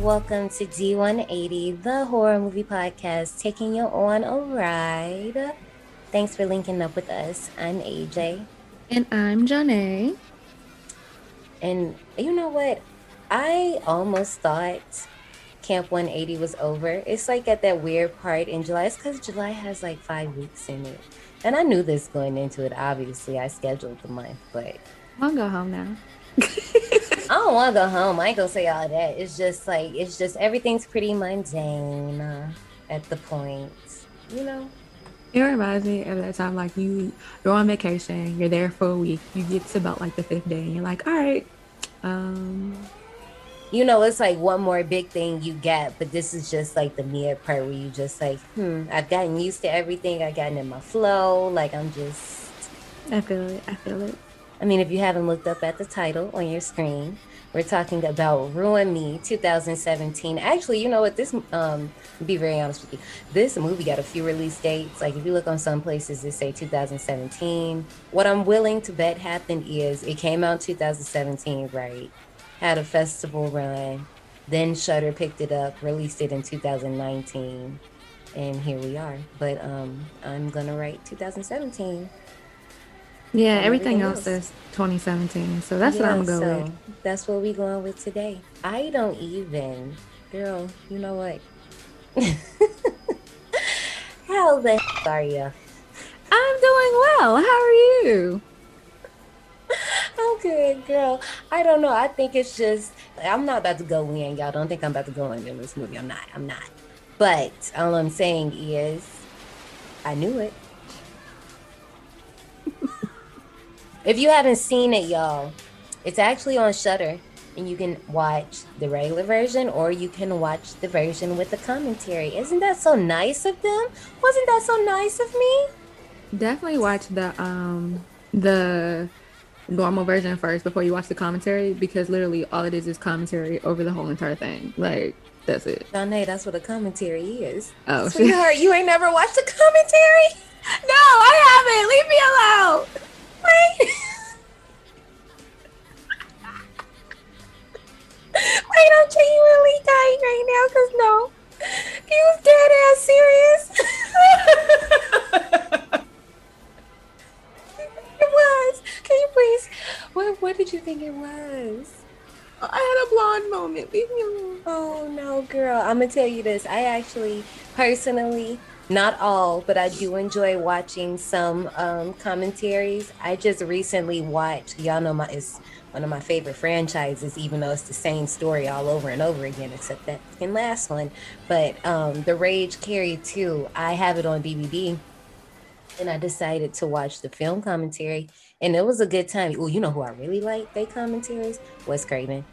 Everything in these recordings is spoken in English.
What up, survivors? Welcome to D180, the horror movie podcast, taking you on a ride. Thanks for linking up with us. I'm AJ. And I'm Janae. And you know what? I almost thought Camp 180 was over. It's like at that weird part in July. It's because July has like five weeks in it. And I knew this going into it. Obviously, I scheduled the month, but. I'll go home now. I don't want to go home. I ain't gonna say all that. It's just like it's just everything's pretty mundane uh, at the point, you know. It reminds me of that time like you you're on vacation, you're there for a week, you get to about like the fifth day, and you're like, all right, um. You know, it's like one more big thing you get, but this is just like the mid part where you just like, hmm, I've gotten used to everything. I've gotten in my flow. Like I'm just. I feel it. I feel it. I mean, if you haven't looked up at the title on your screen, we're talking about Ruin Me 2017. Actually, you know what? This, um, be very honest with you, this movie got a few release dates. Like if you look on some places, they say 2017. What I'm willing to bet happened is it came out 2017, right? Had a festival run, then Shudder picked it up, released it in 2019, and here we are. But um, I'm gonna write 2017 yeah, everything, else is 2017. So that's yeah, what I'm going so with. That's what we going with today. I don't even, girl. You know what? How the heck are you? I'm doing well. How are you? I'm good, girl. I don't know. I think it's just I'm not about to go in. Y'all don't think I'm about to go in in this movie. I'm not. I'm not. But all I'm saying is, I knew it. If you haven't seen it, y'all, it's actually on Shudder, and you can watch the regular version or you can watch the version with the commentary. Isn't that so nice of them? Wasn't that so nice of me? Definitely watch the um the normal version first before you watch the commentary because literally all it is is commentary over the whole entire thing. Like that's it. Janae, that's what a commentary is. Oh, sweetheart, you ain't never watched a commentary? No, I haven't. Leave me alone. Wait. Wait, I'm genuinely dying right now because no, he was dead ass serious. it was. Can you please? What What did you think it was? I had a blonde moment. Leave me alone. Oh no, girl. I'm gonna tell you this. I actually, personally, not all, but I do enjoy watching some um, commentaries. I just recently watched. Y'all know my it's one of my favorite franchises, even though it's the same story all over and over again, except that fucking last one. But um, The Rage Carrie 2, I have it on DVD, and I decided to watch the film commentary, and it was a good time. Oh, you know who I really like? They commentaries, Wes Craven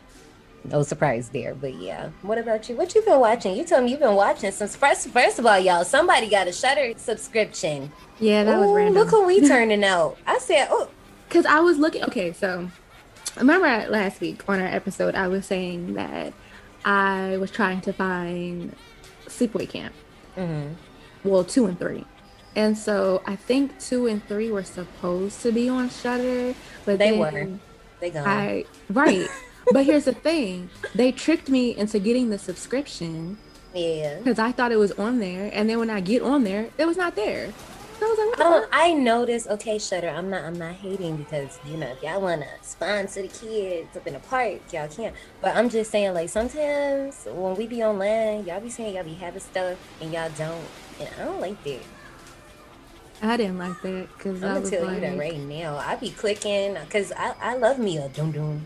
no surprise there. But yeah, what about you? What you been watching? You told me you've been watching since first. First of all, y'all, somebody got a Shudder subscription. Yeah, that Ooh, was random. Look who we turning out. I said, oh, because I was looking. Okay, so remember last week on our episode, I was saying that I was trying to find Sleepaway Camp. Mm-hmm. Well, two and three. And so I think two and three were supposed to be on Shudder, but they were. They gone. I right. but here's the thing they tricked me into getting the subscription. Yeah. Because I thought it was on there. And then when I get on there, it was not there. So I was like, I oh, I noticed, okay, Shudder, I'm not I'm not hating because, you know, if y'all wanna sponsor the kids up in the park, y'all can. But I'm just saying like sometimes when we be online, y'all be saying y'all be having stuff and y'all don't. And I don't like that. I didn't like that because I'm gonna tell like... you that right now. I be clicking because I, I love me a doom dum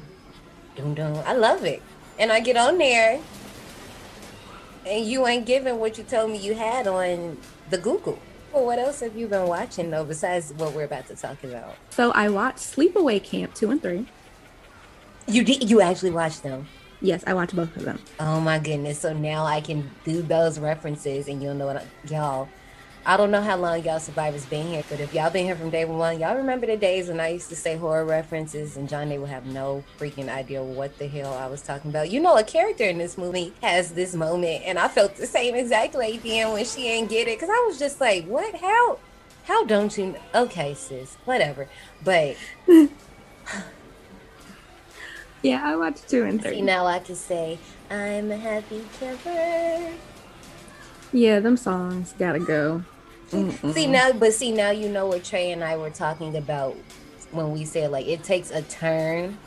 dum dum. I love it. And I get on there and you ain't giving what you told me you had on the Google. Well, what else have you been watching though besides what we're about to talk about? So I watched Sleepaway Camp two and three. You did you actually watched them? Yes, I watched both of them. Oh my goodness. So now I can do those references and you'll know what I, y'all I don't know how long y'all survivors been here, but if y'all been here from day one, y'all remember the days when I used to say horror references and Janae would have no freaking idea what the hell I was talking about. You know, a character in this movie has this moment, and I felt the same exact way then when she ain't get it, because I was just like, what? How? How don't you? Okay, sis, whatever. But Yeah, I watched two and three. See, now I can say I'm a happy camper. Yeah, them songs gotta go. Mm-mm. See now, but see now you know what Trey and I were talking about when we said like it takes a turn,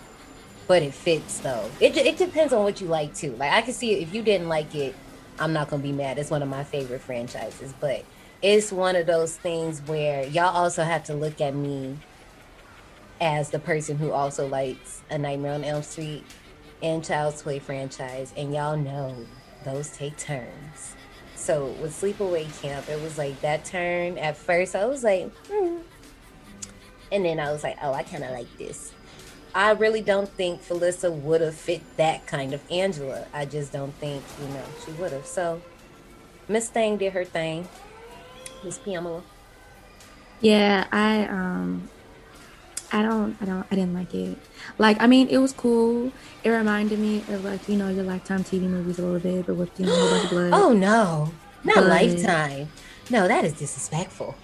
but it fits though. It it depends on what you like too. Like I can see if you didn't like it, I'm not gonna be mad. It's one of my favorite franchises, but it's one of those things where y'all also have to look at me as the person who also likes A Nightmare on Elm Street and Child's Play franchise, and y'all know those take turns. So with Sleepaway Camp, it was like that turn. At first, I was like, hmm. and then I was like, oh, I kind of like this. I really don't think Felissa would have fit that kind of Angela. I just don't think, you know, she would have. So Miss Thing did her thing. Miss Pamela. Yeah, I um I don't I don't I didn't like it. Like I mean it was cool. It reminded me of like, you know, your lifetime TV movies a little bit, but with you know a bunch of blood. Oh no. Not but, lifetime. No, that is disrespectful.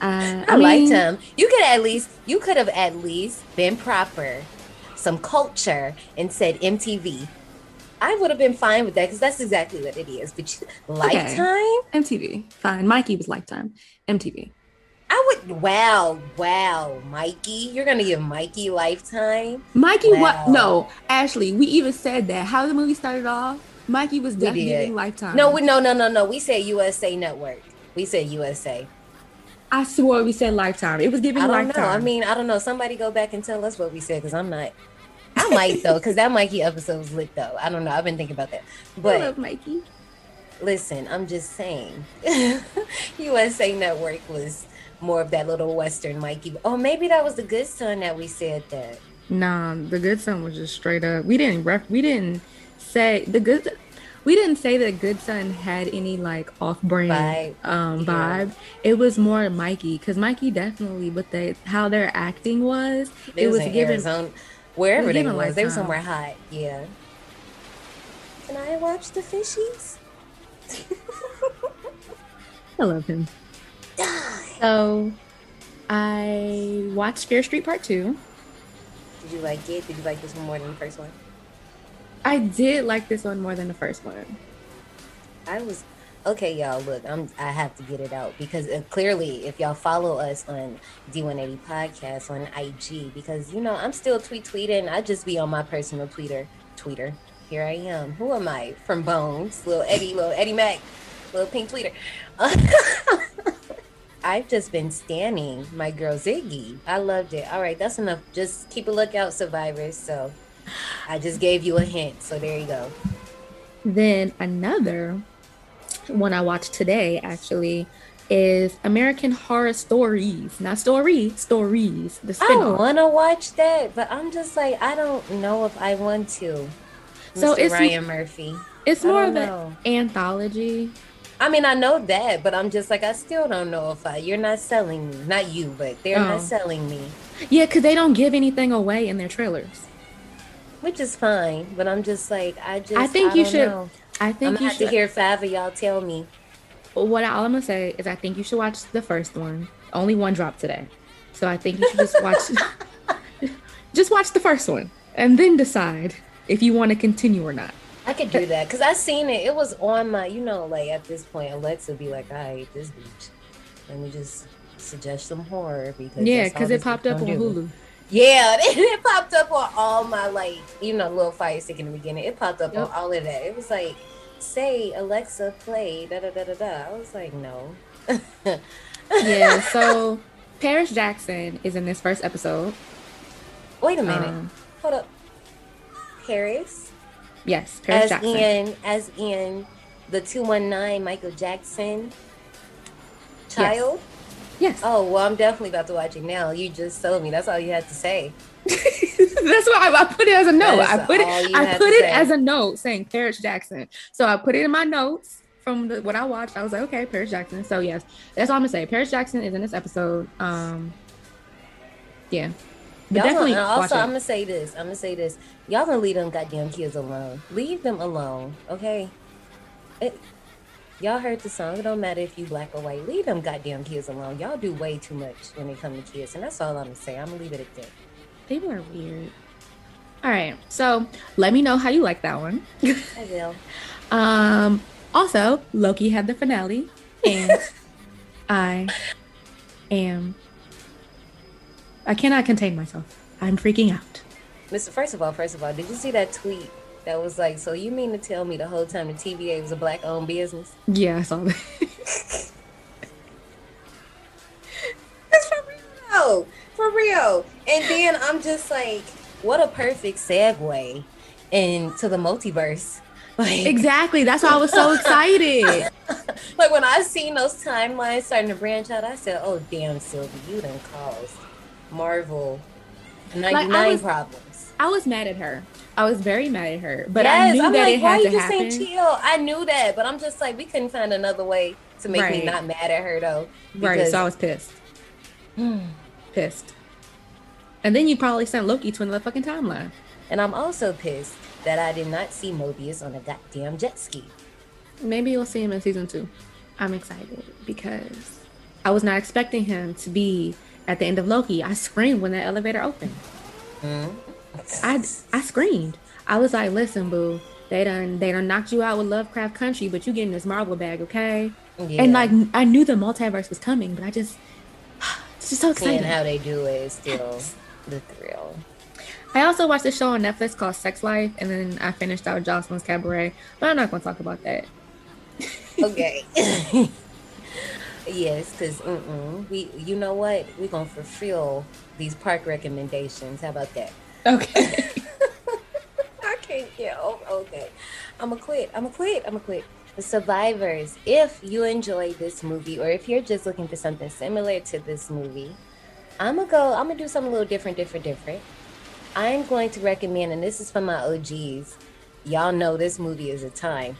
Uh, I mean, lifetime. You could at least you could have at least been proper, some culture, and said MTV. I would have been fine with that because that's exactly what it is. But you, lifetime okay. MTV, fine. Mikey was lifetime MTV. I would. Wow, wow, Mikey, you're gonna give Mikey lifetime. Mikey, wow. what? No, Ashley, we even said that. How the movie started off. Mikey was definitely giving lifetime. No, we, no, no, no, no. We said USA Network. We said USA. I swore we said lifetime. It was giving I don't lifetime. Know. I mean, I don't know. Somebody go back and tell us what we said because I'm not. I might though, because that Mikey episode was lit though. I don't know. I've been thinking about that. But I love Mikey. Listen, I'm just saying. USA Network was more of that little Western Mikey. Oh, maybe that was the good son that we said that. Nah, the good son was just straight up. We didn't ref. We didn't say the good we didn't say that Good Son had any like off-brand vibe. um vibe. Yeah. It was more Mikey because Mikey definitely with the how their acting was. It, it was, was given Arizona, wherever was they was. They were somewhere hot. Yeah. Can I watch the fishies? I love him. So, I watched Fear Street Part Two. Did you like it? Did you like this one more than the first one? I did like this one more than the first one. I was okay, y'all. Look, I'm. I have to get it out because uh, clearly, if y'all follow us on D180 Podcast on IG, because you know I'm still tweet tweeting. I just be on my personal Twitter. Twitter. Here I am. Who am I? From Bones, little Eddie, little Eddie Mac, little pink tweeter. I've just been standing my girl Ziggy. I loved it. All right, that's enough. Just keep a lookout, survivors. So I just gave you a hint, so there you go. Then another one I watched today actually is American Horror Stories. Not story, stories. The spin-off. I want to watch that, but I'm just like I don't know if I want to. So Mr. it's Ryan Murphy. It's more of an anthology. I mean, I know that, but I'm just like I still don't know if I. You're not selling me, not you, but they're oh. not selling me. Yeah, because they don't give anything away in their trailers which is fine. But I'm just like, I just. I think I you should. Know. I think I'm you should to hear five of y'all tell me. What all I'm gonna say is, I think you should watch the first one. Only one dropped today, so I think you should just watch. just watch the first one and then decide if you want to continue or not. I could do that because I seen it. It was on my, you know, like at this point, Alexa be like, "I hate this beach." Let me just suggest some horror because yeah, because it popped up on do. Hulu. Yeah, it popped up on all my like, you know, little fire stick in the beginning. It popped up yep. on all of that. It was like, say Alexa play da da da da da. I was like, no. yeah. So Paris Jackson is in this first episode. Wait a minute. Um, Hold up. Paris. Yes, Paris as Jackson. in as in the two one nine Michael Jackson child. Yes. Yes. Oh well, I'm definitely about to watch it now. You just told me. That's all you had to say. That's why I, I, put it as a note. I put it. I put it say. as a note saying Paris Jackson. So I put it in my notes from the, what I watched. I was like, okay, Paris Jackson. So yes, that's all I'm gonna say. Paris Jackson is in this episode. Um, yeah. Y'all definitely. Gonna, also, I'm gonna say this. I'm gonna say this. Y'all gonna leave them goddamn kids alone. Leave them alone, okay? It, Y'all heard the song. It don't matter if you black or white. Leave them goddamn kids alone. Y'all do way too much when it comes to kids, and that's all I'm gonna say. I'm gonna leave it at that. People are weird. All right. So let me know how you like that one. I will. um. Also, Loki had the finale, and I am. I cannot contain myself. I'm freaking out. Mr. First of all, first of all, did you see that tweet that was like, "So you mean to tell me the whole time the TVA was a black-owned business?" Yeah, I saw that. That's for real, for real. And then I'm just like, what a perfect segue into the multiverse. Like, exactly. That's why I was so excited. like when I seen those timelines starting to branch out, I said, "Oh damn, Sylvie, you done caused Marvel ninety nine like problems." I was mad at her. I was very mad at her, but yes, I knew I'm that like, it had why to you happen. Just chill? I knew that, but I'm just like, we couldn't find another way to make right. me not mad at her though. Because... Right. So I was pissed. pissed. And then you probably sent Loki to another fucking timeline. And I'm also pissed that I did not see Mobius on a goddamn jet ski. Maybe you'll see him in season two. I'm excited because I was not expecting him to be at the end of Loki. I screamed when that elevator opened. Mm-hmm. I I screamed. I was like, "Listen, boo, they done they done knocked you out with Lovecraft Country, but you getting this Marvel bag, okay?" Yeah. And like I knew the multiverse was coming, but I just it's just so exciting. Seeing how they do it is still the thrill. I also watched a show on Netflix called Sex Life, and then I finished out Jocelyn's Cabaret, but I'm not going to talk about that. okay. yes, because we, you know what, we're to fulfill these park recommendations. How about that? Okay. I can't get over. Okay, I'm gonna quit. I'm gonna quit. I'm gonna quit. The Survivors. If you enjoy this movie, or if you're just looking for something similar to this movie, I'm gonna go. I'm gonna do something a little different, different, different. I'm going to recommend, and this is for my OGs. Y'all know this movie is a time.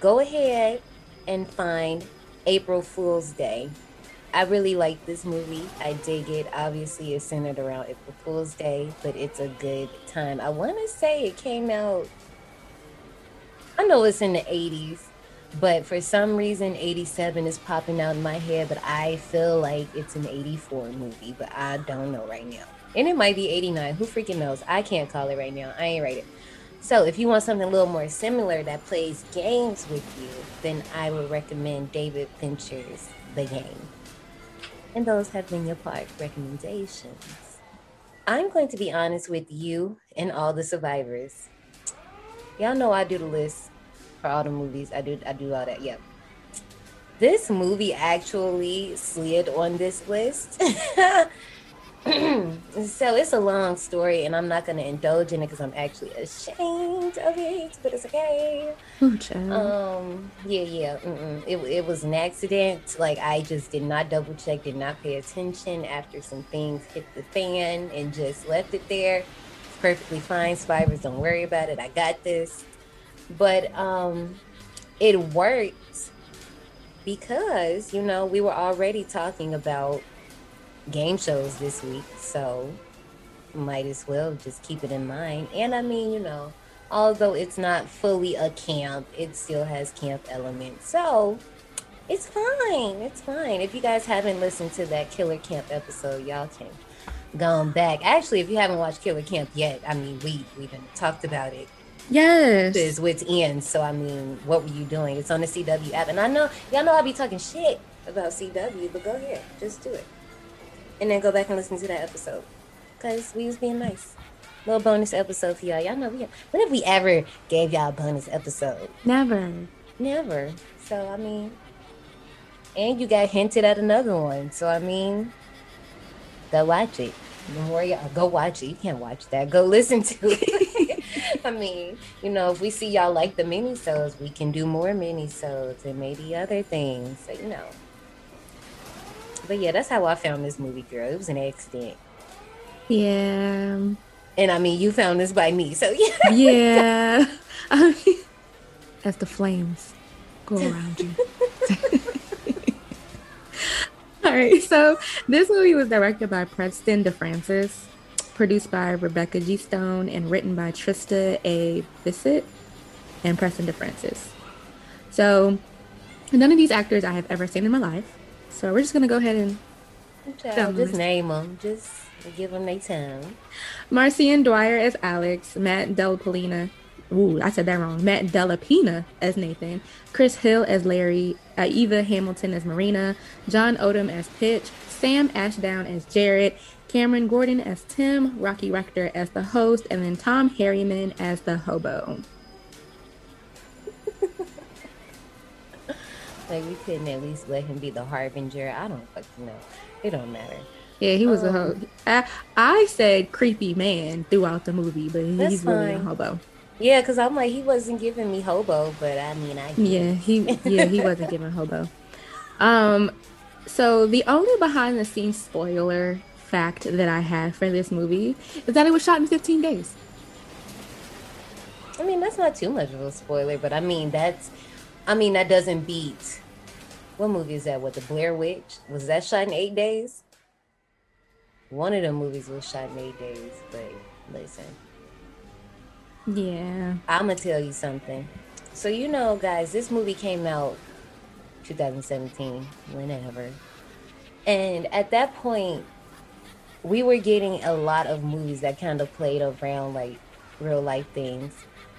Go ahead and find April Fool's Day. I really like this movie. I dig it. Obviously, it's centered around April Fool's Day, but it's a good time. I want to say it came out, I know it's in the 80s, but for some reason, 87 is popping out in my head, but I feel like it's an 84 movie, but I don't know right now and it might be 89 who freaking knows i can't call it right now i ain't right it so if you want something a little more similar that plays games with you then i would recommend david fincher's the game. And those have been your park recommendations. I'm going to be honest with you and all the survivors. Y'all know i do the list for all the movies. I do i do all that yep. This movie actually slid on this list so it's a long story, and I'm not going to indulge in it because I'm actually ashamed of it, but it's okay. um, yeah, yeah. It, it was an accident. Like I just did not double check, did not pay attention after some things hit the fan, and just left it there. It's perfectly fine. Survivors, don't worry about it. I got this. But um, it worked because you know we were already talking about game shows this week, so might as well just keep it in mind. And I mean, you know, although it's not fully a camp, it still has camp elements. So it's fine. It's fine. If you guys haven't listened to that Killer Camp episode, y'all can go back. Actually, if you haven't watched Killer Camp yet, I mean, we we have talked about it. Yes, is what's in. So I mean, what were you doing? It's on the CW app, and I know y'all know I'll be talking shit about CW, but go ahead, just do it and then go back and listen to that episode because we was being nice. Little bonus episode for y'all. Y'all know we. Have. When have we ever gave y'all a bonus episode? Never. Never. So I mean, and you got hinted at another one. So I mean, go watch it. More y'all go watch it. You can't watch that. Go listen to it. I mean, you know, if we see y'all like the mini sodes, we can do more mini sodes and maybe other things. So you know. But yeah, that's how I found this movie, girl. It was an accident. Yeah. And I mean, you found this by me, so yeah. Yeah. I mean, as the flames go around you. All right, so this movie was directed by Preston DeFrancis, produced by Rebecca G. Stone, and written by Trista A. Bissett and Preston DeFrancis. So, none of these actors I have ever seen in my life. So we're just gonna go ahead and Child, just name them. Just give them their time. Marcienne Dwyer as Alex, Matt Del Polina. Ooh, I said that wrong. Matt Dellapina as Nathan, Chris Hill as Larry, uh, Eva Hamilton as Marina, John Odom as Pitch, Sam Ashdown as Jared, Cameron Gordon as Tim, Rocky Rector as the host, and then Tom Harriman as the hobo. Like we couldn't at least let him be the harbinger. I don't fucking know. It don't matter. Yeah, he was um, a hobo. I, I said creepy man throughout the movie, but he's really a hobo. Yeah, because I'm like he wasn't giving me hobo, but I mean I. Yeah, he yeah he wasn't giving hobo. Um, so the only behind the scenes spoiler fact that I have for this movie is that it was shot in 15 days. I mean, that's not too much of a spoiler, but I mean that's, I mean that doesn't beat. What movie is that? What the Blair Witch was that shot in eight days? One of the movies was shot in eight days, but listen. Yeah. I'm gonna tell you something. So you know, guys, this movie came out 2017, whenever. And at that point, we were getting a lot of movies that kind of played around like real life things.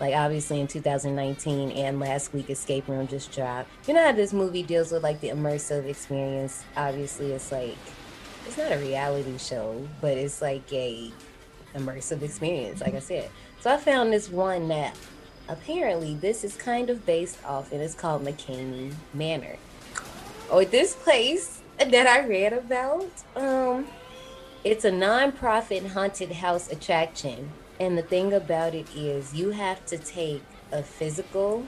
Like obviously in 2019 and last week Escape Room just dropped. You know how this movie deals with like the immersive experience? Obviously it's like it's not a reality show, but it's like a immersive experience, like I said. So I found this one that apparently this is kind of based off and it's called McKamey Manor. Or this place that I read about, um, it's a non-profit haunted house attraction. And the thing about it is you have to take a physical,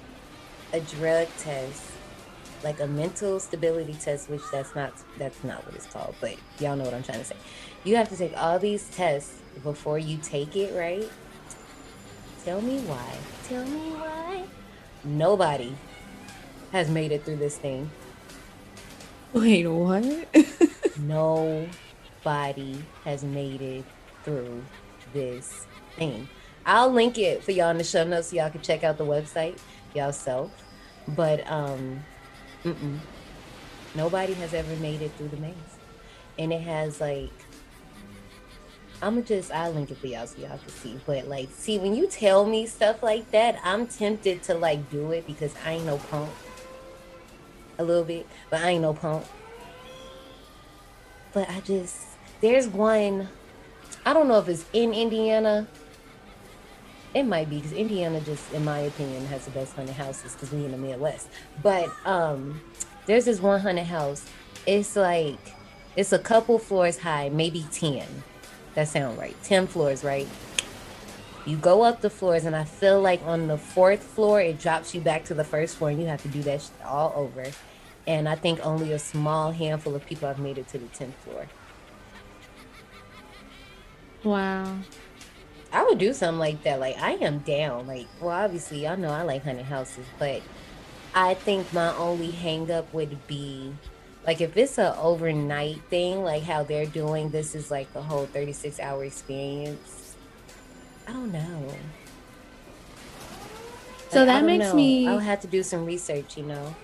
a drug test, like a mental stability test, which that's not that's not what it's called, but y'all know what I'm trying to say. You have to take all these tests before you take it, right? Tell me why. Tell me why. Nobody has made it through this thing. Wait, what? Nobody has made it through this thing. I'll link it for y'all in the show notes so y'all can check out the website yourself. But um mm-mm. nobody has ever made it through the maze. And it has like I'm just I'll link it for y'all so y'all can see. But like, see, when you tell me stuff like that, I'm tempted to like do it because I ain't no punk. A little bit, but I ain't no punk. But I just there's one. I don't know if it's in Indiana. It might be because Indiana just, in my opinion, has the best haunted houses because we in the Midwest. But um, there's this one haunted house. It's like it's a couple floors high, maybe ten that sound right. 10 floors, right? You go up the floors, and I feel like on the fourth floor, it drops you back to the first floor, and you have to do that all over. And I think only a small handful of people have made it to the 10th floor. Wow. I would do something like that. Like, I am down. Like, well, obviously, y'all know I like haunted houses, but I think my only hangup would be like if it's a overnight thing like how they're doing this is like a whole 36 hour experience i don't know so like, that makes know. me i'll have to do some research you know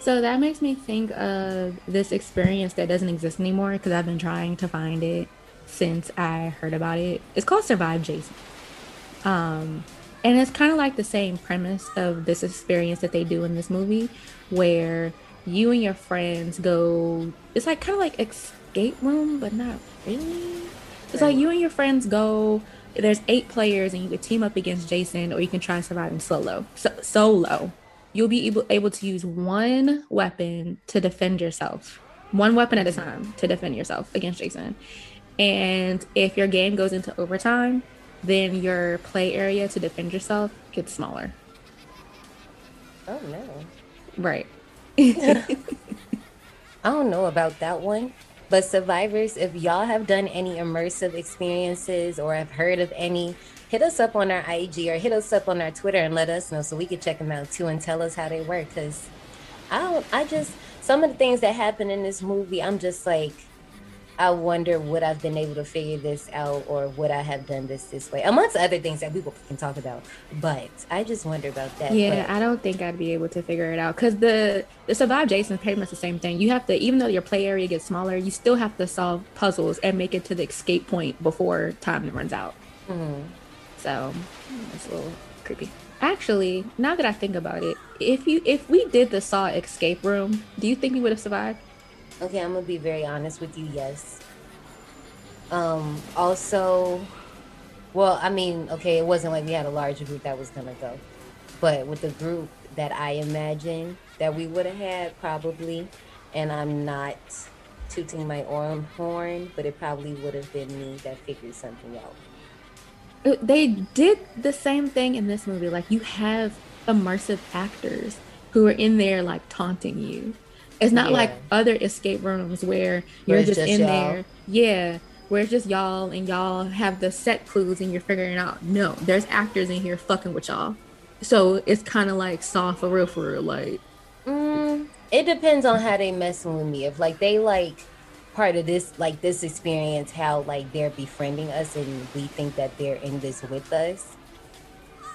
so that makes me think of this experience that doesn't exist anymore because i've been trying to find it since i heard about it. It's called survive jason. Um and it's kind of like the same premise of this experience that they do in this movie where you and your friends go it's like kind of like escape room but not really. It's like you and your friends go there's eight players and you can team up against jason or you can try surviving solo so, solo. You'll be able, able to use one weapon to defend yourself one weapon at a time to defend yourself against jason and if your game goes into overtime then your play area to defend yourself gets smaller oh no right I don't know about that one. But survivors, if y'all have done any immersive experiences or have heard of any, hit us up on our IG or hit us up on our Twitter and let us know so we can check them out too and tell us how they work. Cause I don't, I just some of the things that happen in this movie, I'm just like, I wonder would I've been able to figure this out or would I have done this this way, amongst other things that people can talk about. But I just wonder about that. Yeah, but, I don't think I'd be able to figure it out because the the survive Jason is pretty much the same thing. You have to, even though your play area gets smaller, you still have to solve puzzles and make it to the escape point before time runs out. Mm-hmm. So it's a little creepy. Actually, now that I think about it, if you if we did the Saw escape room, do you think we would have survived? Okay, I'm gonna be very honest with you. Yes. Um. Also, well, I mean, okay, it wasn't like we had a large group that was gonna go, but with the group that I imagine that we would have had, probably, and I'm not tooting my own horn, but it probably would have been me that figured something out. Uh, they did the same thing in this movie. Like you have immersive actors who are in there like taunting you it's not yeah. like other escape rooms where you're just, just, in y'all. there. Yeah. Where it's just y'all and y'all have the set clues and you're figuring out. No, there's actors in here fucking with y'all. So it's kind of like soft for real, for real. Like, mm, it depends on how they messing with me. If like they like part of this, like this experience, how like they're befriending us and we think that they're in this with us.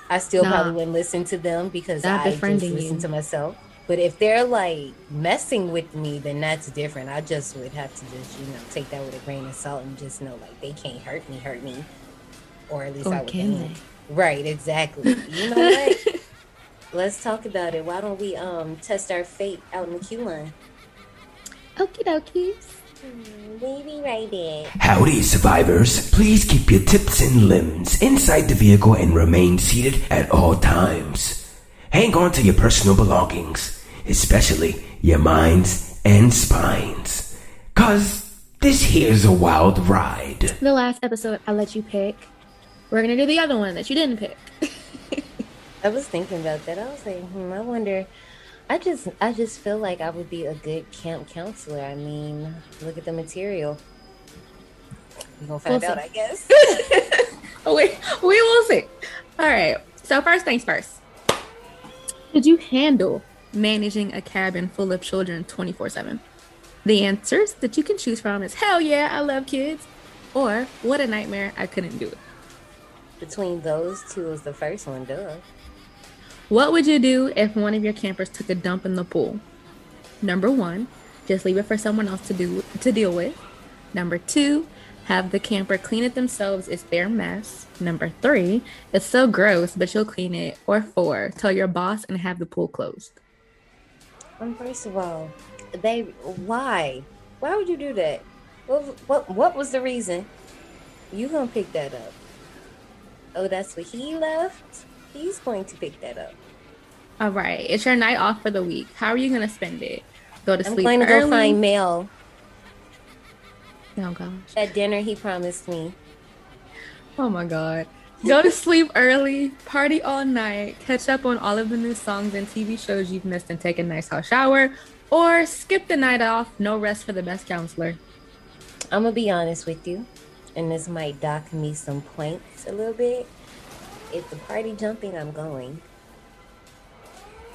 I still nah, probably wouldn't listen to them because I just listen you. to myself. But if they're like messing with me, then that's different. I just would have to just, you know, take that with a grain of salt and just know like they can't hurt me, hurt me. Or at least or I would can think. They? Right, exactly. You know what? Let's talk about it. Why don't we um test our fate out in the queue line? Okie dokies. We'll be right there. Howdy, survivors. Please keep your tips and limbs inside the vehicle and remain seated at all times. Hang on to your personal belongings especially your minds and spines. Cause this here's a wild ride. The last episode, I let you pick. We're gonna do the other one that you didn't pick. I was thinking about that. I was like, hmm, I wonder. I just, I just feel like I would be a good camp counselor. I mean, look at the material. We gonna find we'll out, see. I guess. we we will see. All right. So first things first. Did you handle managing a cabin full of children 24 7? The answers that you can choose from is hell yeah, I love kids, or what a nightmare, I couldn't do it. Between those two is the first one, duh. What would you do if one of your campers took a dump in the pool? Number one, just leave it for someone else to do to deal with. Number two, have the camper clean it themselves. It's their mess. Number three, it's so gross, but you'll clean it. Or four, tell your boss and have the pool closed. Um, first of all, they why? Why would you do that? What what what was the reason? You gonna pick that up? Oh, that's what he left. He's going to pick that up. All right, it's your night off for the week. How are you gonna spend it? Go to I'm sleep. I'm going to go find mail. Oh gosh. That dinner he promised me. Oh my god. Go to sleep early, party all night, catch up on all of the new songs and TV shows you've missed, and take a nice hot shower, or skip the night off. No rest for the best counselor. I'm gonna be honest with you, and this might dock me some points a little bit. If the party jumping, I'm going.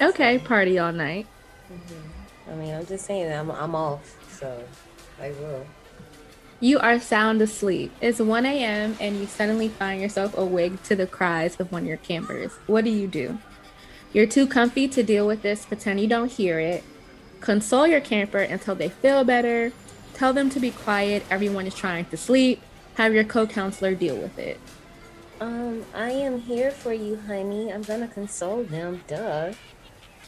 Okay, party all night. Mm-hmm. I mean, I'm just saying, I'm I'm off, so I will. You are sound asleep. It's 1 a.m. and you suddenly find yourself awake to the cries of one of your campers. What do you do? You're too comfy to deal with this, pretend you don't hear it. Console your camper until they feel better. Tell them to be quiet, everyone is trying to sleep. Have your co counselor deal with it. Um, I am here for you, honey. I'm gonna console them, duh.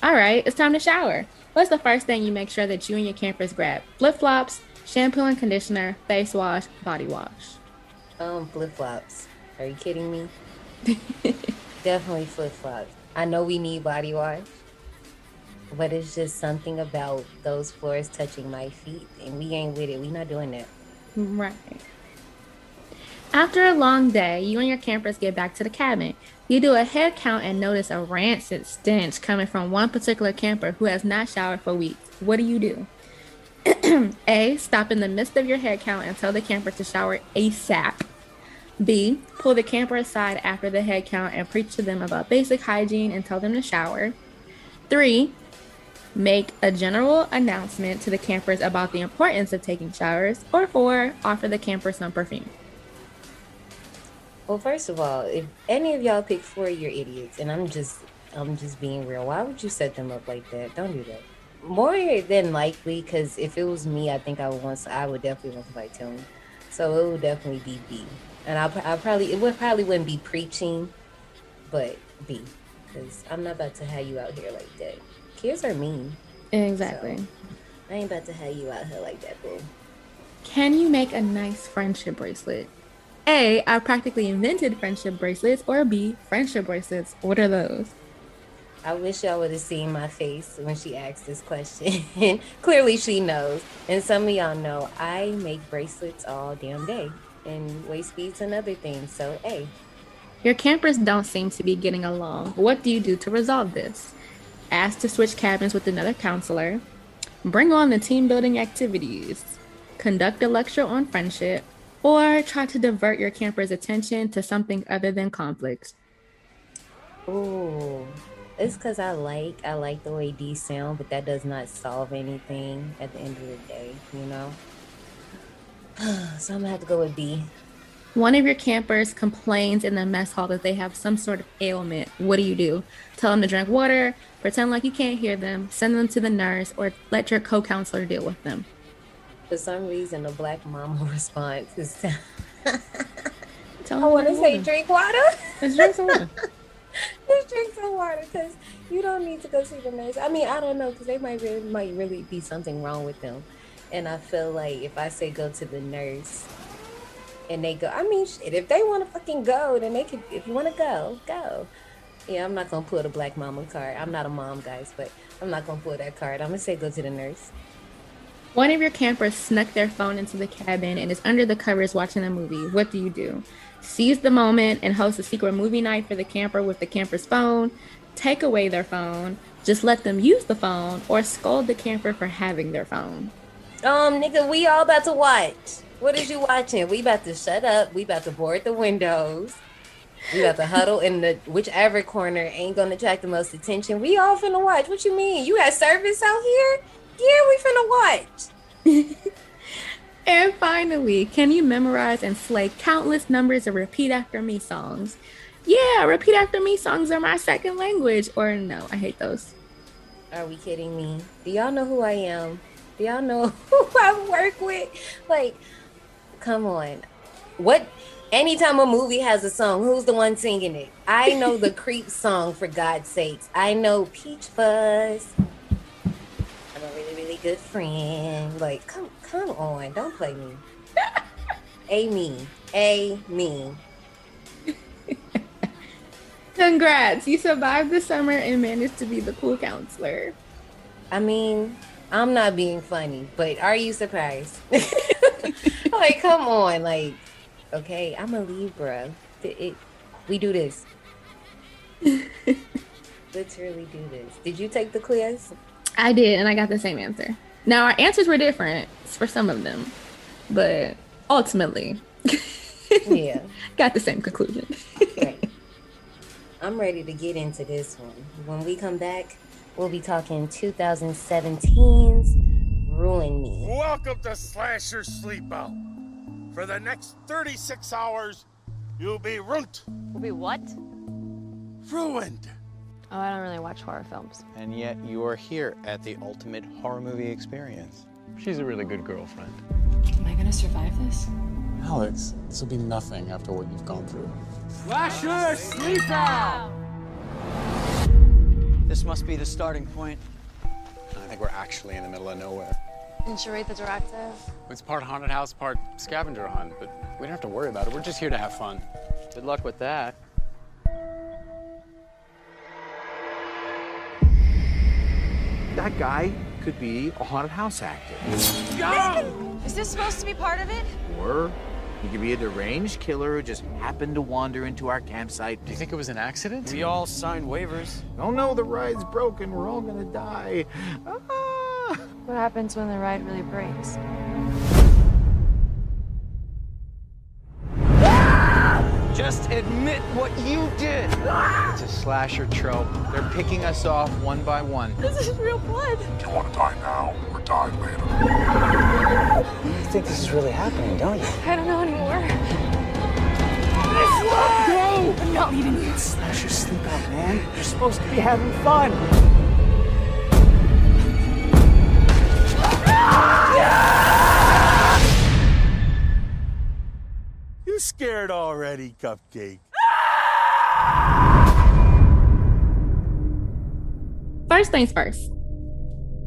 All right, it's time to shower. What's the first thing you make sure that you and your campers grab? Flip flops, Shampoo and conditioner, face wash, body wash. Um, flip flops. Are you kidding me? Definitely flip flops. I know we need body wash, but it's just something about those floors touching my feet, and we ain't with it. We not doing that. Right. After a long day, you and your campers get back to the cabin. You do a head count and notice a rancid stench coming from one particular camper who has not showered for weeks. What do you do? A. Stop in the midst of your head count and tell the camper to shower ASAP. B. Pull the camper aside after the head count and preach to them about basic hygiene and tell them to shower. 3. Make a general announcement to the campers about the importance of taking showers, or four, offer the camper some perfume. Well, first of all, if any of y'all pick four, you're idiots, and I'm just, I'm just being real. Why would you set them up like that? Don't do that. More than likely, because if it was me, I think I would want, I would definitely want somebody to tell me. So it would definitely be B, and I, I probably, it would probably wouldn't be preaching, but B, because I'm not about to have you out here like that. Kids are mean. Exactly. So, I ain't about to have you out here like that, boo. Can you make a nice friendship bracelet? A, I practically invented friendship bracelets, or B, friendship bracelets. What are those? I wish y'all would have seen my face when she asked this question. Clearly, she knows. And some of y'all know I make bracelets all damn day, and waist beads and other things. So, hey. Your campers don't seem to be getting along. What do you do to resolve this? ask to switch cabins with another counselor, bring on the team building activities, conduct a lecture on friendship, or try to divert your camper's attention to something other than conflicts. Ooh, it's because I like I like the way D sound, but that does not solve anything at the end of the day, you know. so I'm gonna have to go with B. One of your campers complains in the mess hall that they have some sort of ailment. What do you do? Tell them to drink water, pretend like you can't hear them, send them to the nurse, or let your co counselor deal with them. For some reason, the black mama response is Tell I want oh, to say drink water. Let's drink some water. Let's drink some water because you don't need to go see the nurse. I mean, I don't know because they might really, might really be something wrong with them. And I feel like if I say go to the nurse, and they go. I mean, shit, if they want to fucking go, then they could, If you want to go, go. Yeah, I'm not gonna pull the black mama card. I'm not a mom, guys, but I'm not gonna pull that card. I'm gonna say go to the nurse. One of your campers snuck their phone into the cabin and is under the covers watching a movie. What do you do? Seize the moment and host a secret movie night for the camper with the camper's phone. Take away their phone. Just let them use the phone or scold the camper for having their phone. Um, nigga, we all about to watch. What is you watching? We about to shut up. We about to board the windows. We about to huddle in the whichever corner ain't gonna attract the most attention. We all finna watch. What you mean? You had service out here? Yeah, we finna watch. and finally, can you memorize and slay countless numbers of repeat after me songs? Yeah, repeat after me songs are my second language. Or no, I hate those. Are we kidding me? Do y'all know who I am? Do y'all know who I work with? Like, come on. What anytime a movie has a song, who's the one singing it? I know the creep song for God's sakes. I know Peach Fuzz. I'm a really, really good friend. Like, come come on, don't play me. a me. A me. Congrats, you survived the summer and managed to be the cool counselor. I mean, I'm not being funny, but are you surprised? like, come on, like, okay, I'm a Libra. It, it, we do this. Literally do this. Did you take the quiz? I did, and I got the same answer. Now our answers were different for some of them, but ultimately, yeah, got the same conclusion. right. I'm ready to get into this one. When we come back, we'll be talking 2017's Ruin Me. Welcome to Slasher Sleepout. For the next 36 hours, you'll be ruined. We'll be what? Ruined. Oh, I don't really watch horror films. And yet you are here at the ultimate horror movie experience. She's a really good girlfriend. Am I gonna survive this? Alex, this will be nothing after what you've gone through. Slasher Sleepout! This must be the starting point. I think we're actually in the middle of nowhere. Didn't you read the directive? It's part haunted house, part scavenger hunt, but we don't have to worry about it. We're just here to have fun. Good luck with that. That guy could be a haunted house actor. Go! Is this supposed to be part of it? Or he could be a deranged killer who just happened to wander into our campsite. Do you think it was an accident? We all signed waivers. Oh no, the ride's broken. We're all gonna die. Ah! What happens when the ride really breaks? Just admit what you did. It's a slasher trope. They're picking us off one by one. This is real blood. Do you want to die now or die later? You think this is really happening, don't you? I don't know anymore. Go! I'm not leaving you. Slasher Sleepout, man. You're supposed to be having fun. You scared already, Cupcake? First things first.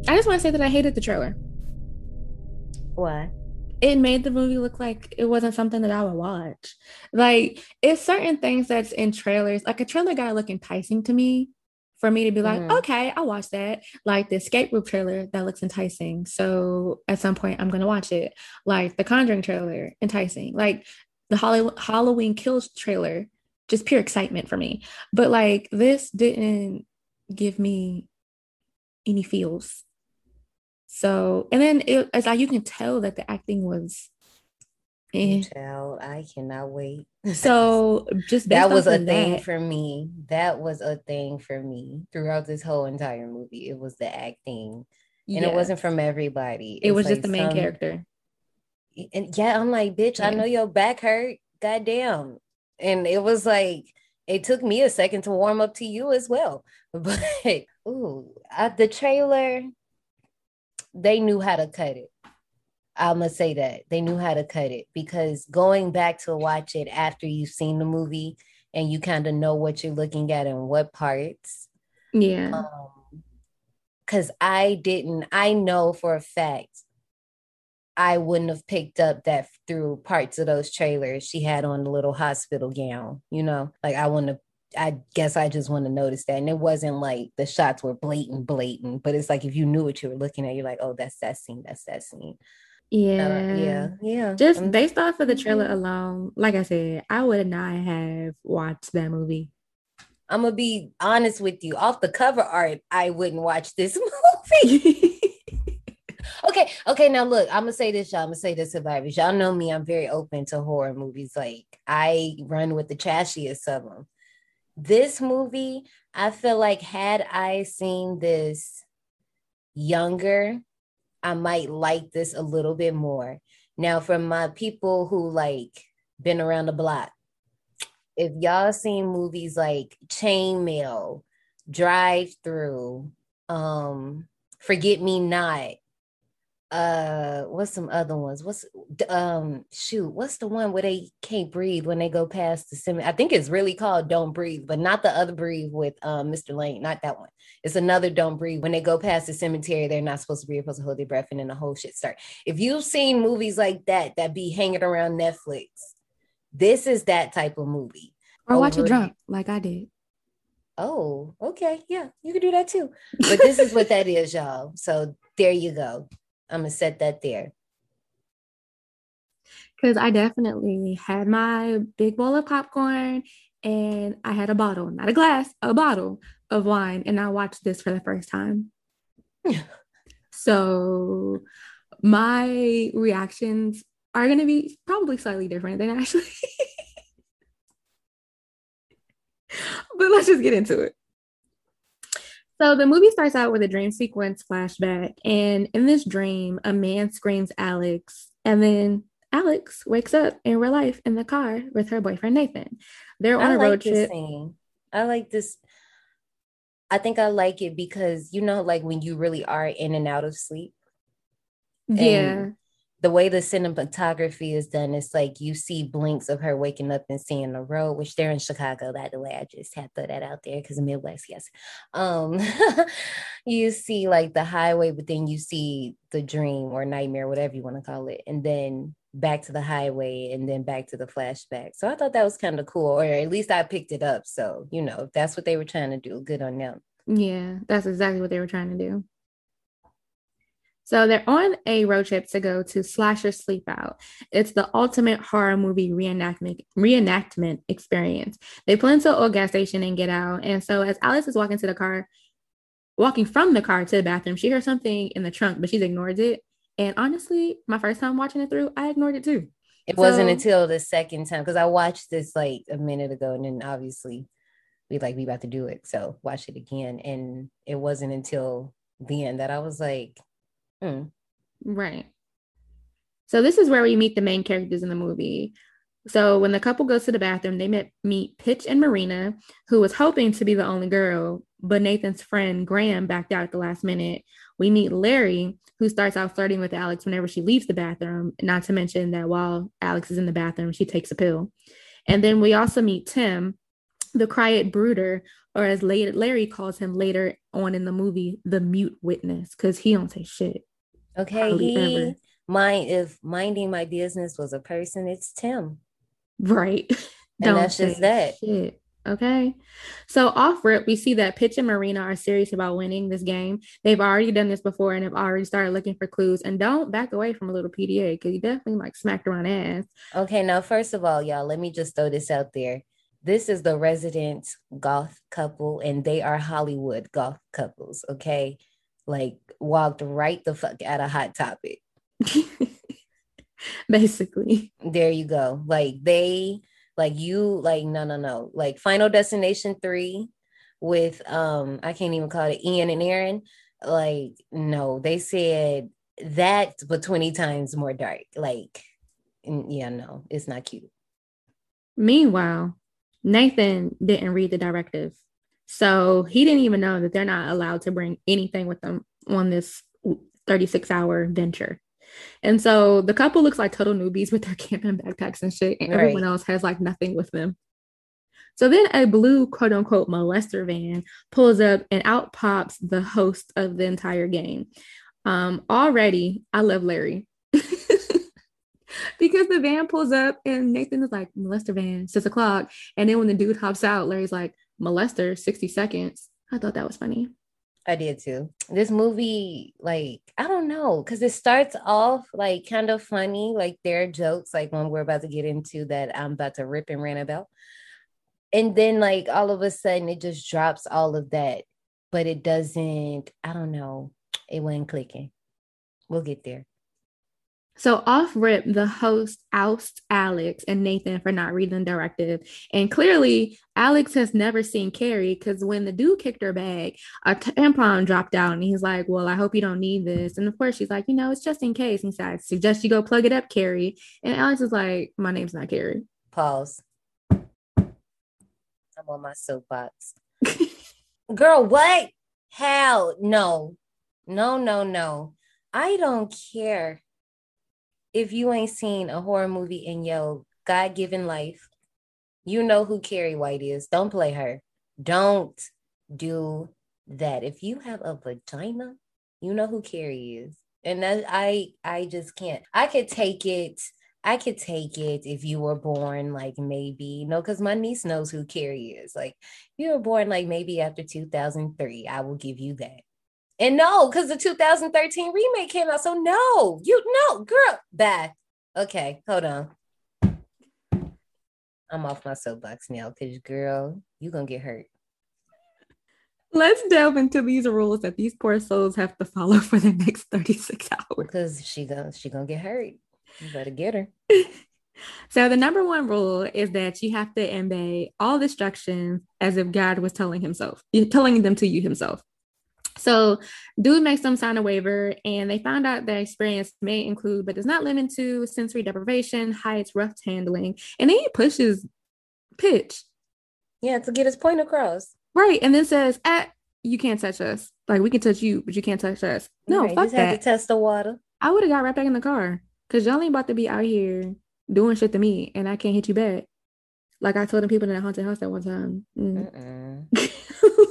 I just want to say that I hated the trailer. Why? It made the movie look like it wasn't something that I would watch. Like it's certain things that's in trailers. Like a trailer gotta look enticing to me for me to be like, Mhm. okay, I'll watch that. Like the escape room trailer that looks enticing. So at some point I'm gonna watch it. Like the Conjuring trailer, enticing. Like the Holly- Halloween Kills trailer, just pure excitement for me. But like this didn't give me any feels. So and then it, it's like you can tell that the acting was eh. Child, I cannot wait. So just that was a thing that- for me. That was a thing for me throughout this whole entire movie. It was the acting, and Yeah. it wasn't from everybody. It It's was just like the main some- character. And yeah, I'm like, bitch, I know your back hurt. Goddamn. And it was like, it took me a second to warm up to you as well. But ooh, uh, the trailer, they knew how to cut it. I'm gonna say that they knew how to cut it because going back to watch it after you've seen the movie and you kind of know what you're looking at and what parts. Yeah. Um, because I didn't, I know for a fact I wouldn't have picked up that through parts of those trailers she had on the little hospital gown, you know, like I wouldn't have. I guess I just want to notice that. And it wasn't like the shots were blatant, blatant, but it's like if you knew what you were looking at, you're like, oh, that's that scene, that's that scene. yeah. Uh, yeah, yeah. Just Um, based off of the trailer mhm. alone, like I said, I would not have watched that movie. I'm gonna be honest with you. Off the cover art, I wouldn't watch this movie. okay, okay. Now look, I'm gonna say this, y'all. I'm gonna say this, survivors. Y'all know me. I'm very open to horror movies. Like I run with the trashiest of them. This movie, I feel like had I seen this younger, I might like this a little bit more. Now, from my people who like been around the block, if y'all seen movies like Chainmail, Drive Through, um, Forget Me Not, uh, what's some other ones? What's um shoot, what's the one where they can't breathe when they go past the cemetery? I think it's really called Don't Breathe, but not the other breathe with um Mr. Lane, not that one. It's another Don't Breathe. When they go past the cemetery, they're not supposed to breathe, supposed to hold their breath, and then the whole shit start. If you've seen movies like that that be hanging around Netflix, this is that type of movie. or watch it Over- drunk, like I did. Oh, okay. Yeah, you can do that too. But this is what that is, y'all. So there you go. I'm gonna set that there. Because I definitely had my big bowl of popcorn and I had a bottle, not a glass, a bottle of wine, and I watched this for the first time. so my reactions are going to be probably slightly different than Ashley. but let's just get into it. So the movie starts out with a dream sequence flashback, and in this dream, a man screams Alex, and then Alex wakes up in real life in the car with her boyfriend Nathan. They're on I a road trip. scene. I like this. I think I like it because you know, like when you really are in and out of sleep. Yeah, And the way the cinematography is done, it's like you see blinks of her waking up and seeing the road, which they're in Chicago, by the way. I just had to throw that out there because Midwest, yes. Um, you see like the highway, but then you see the dream or nightmare, whatever you want to call it, and then back to the highway and then back to the flashback. So I thought that was kind of cool, or at least I picked it up. So, you know, if that's what they were trying to do, good on them. yeah, that's exactly what they were trying to do. So they're on a road trip to go to Slasher Sleepout. It's the ultimate horror movie reenactment reenactment experience. They pull into a gas station and get out. And so as Alice is walking to the car, walking from the car to the bathroom, she hears something in the trunk, but she's ignored it. And honestly, my first time watching it through, I ignored it too. It wasn't until the second time because I watched this like a minute ago, and then obviously we like we about to do it, so watch it again. And it wasn't until the end that I was like, hmm. Right. So this is where we meet the main characters in the movie. So when the couple goes to the bathroom, they met, meet Pitch and Marina, who was hoping to be the only girl, but Nathan's friend Graham backed out at the last minute. We meet Larry, who starts out flirting with Alex whenever she leaves the bathroom, not to mention that while Alex is in the bathroom, she takes a pill. And then we also meet Tim, the quiet brooder, or as Larry calls him later on in the movie, the mute witness, because he don't say shit. Okay, Hardly he ever. mind if minding my business was a person, it's Tim. Right. And that's just that. Shit. Okay. So off rip, we see that Pitch and Marina are serious about winning this game. They've already done this before and have already started looking for clues. And don't back away from a little PDA because you definitely like smacked around ass. Okay, now first of all, y'all, let me just throw this out there. This is the resident goth couple, and they are Hollywood goth couples. Okay, like walked right the fuck out of Hot Topic. Basically. There you go. Like they, like you, like no, no, no. Like Final Destination three with um, I can't even call it Ian and Erin. Like no, they said that, but twenty times more dark. Like, yeah, no, it's not cute. Meanwhile, Nathan didn't read the directive. So he didn't even know that they're not allowed to bring anything with them on this 36 hour venture. And so the couple looks like total newbies with their camping backpacks and shit, and everyone Right. else has like nothing with them. So then a blue quote unquote molester van pulls up and out pops the host of the entire game. Um, already, I love Larry. because the van pulls up and Nathan is like, molester van, six o'clock. And then when the dude hops out, Larry's like, molester, 60 seconds. I thought that was funny. I did too. This movie, like, I don't know, because it starts off like kind of funny, like there are jokes, like one we're about to get into that I'm about to rip and rant about. And then, like, all of a sudden, it just drops all of that, but it doesn't, I don't know, it wasn't clicking. We'll get there. So off rip, the host ousts Alex and Nathan for not reading the directive. And clearly, Alex has never seen Carrie because when the dude kicked her bag, a tampon dropped out. And he's like, Well, I hope you don't need this. And of course, she's like, You know, it's just in case. And he said, I suggest you go plug it up, Carrie. And Alex is like, My name's not Carrie. Pause. I'm on my soapbox. Girl, what? How? No, no, no, no. I don't care if you ain't seen a horror movie in your God given life. You know who Carrie White is. Don't play her. Don't do that. If you have a vagina, you know who Carrie is. And that I I just can't. I could take it. I could take it if you were born like maybe, know, because my niece knows who Carrie is. Like, you were born like maybe after 2003. I will give you that. And no, because the 2013 remake came out. So no, you no, girl. Bye. Okay, hold on. I'm off my soapbox now because girl, you gonna get hurt. Let's delve into these rules that these poor souls have to follow for the next 36 hours. Because she gonna she gonna get hurt. You better get her. So the number one rule is that you have to obey all instructions as if God was telling himself, telling them to you himself. So dude makes them sign a waiver and they found out that experience may include, but does not limit to sensory deprivation, heights, rough handling, and then he pushes pitch. Yeah, to get his point across. Right. And then says, ah, you can't touch us. Like we can touch you, but you can't touch us. No, Right, fuck that. to test the water. I would have got right back in the car because y'all ain't about to be out here doing shit to me and I can't hit you back. Like I told the people in that haunted house that one time. Mm.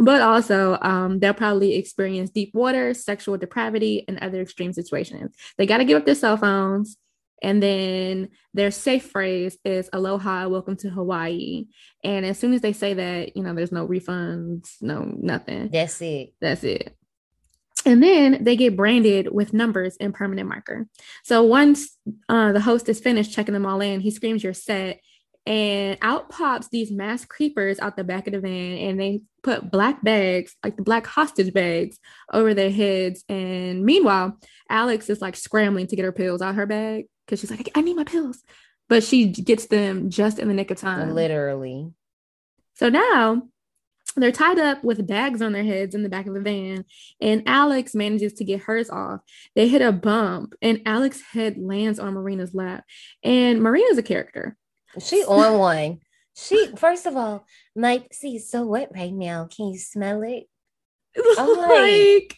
but also, um, they'll probably experience deep water, sexual depravity, and other extreme situations. They got to give up their cell phones. And then their safe phrase is aloha, welcome to Hawaii. And as soon as they say that, you know, there's no refunds, no nothing. That's it. That's it. And then they get branded with numbers and permanent marker. So once uh, the host is finished checking them all in, he screams, You're set. And out pops these mass creepers out the back of the van, and they put black bags, like the black hostage bags, over their heads. And meanwhile, Alex is like scrambling to get her pills out of her bag because she's like, I need my pills. But she gets them just in the nick of time. Literally. So now they're tied up with bags on their heads in the back of the van, and Alex manages to get hers off. They hit a bump, and Alex's head lands on Marina's lap. And Marina's a character. She on one. She first of all, my see it's so wet right now. Can you smell it? I'm like, like,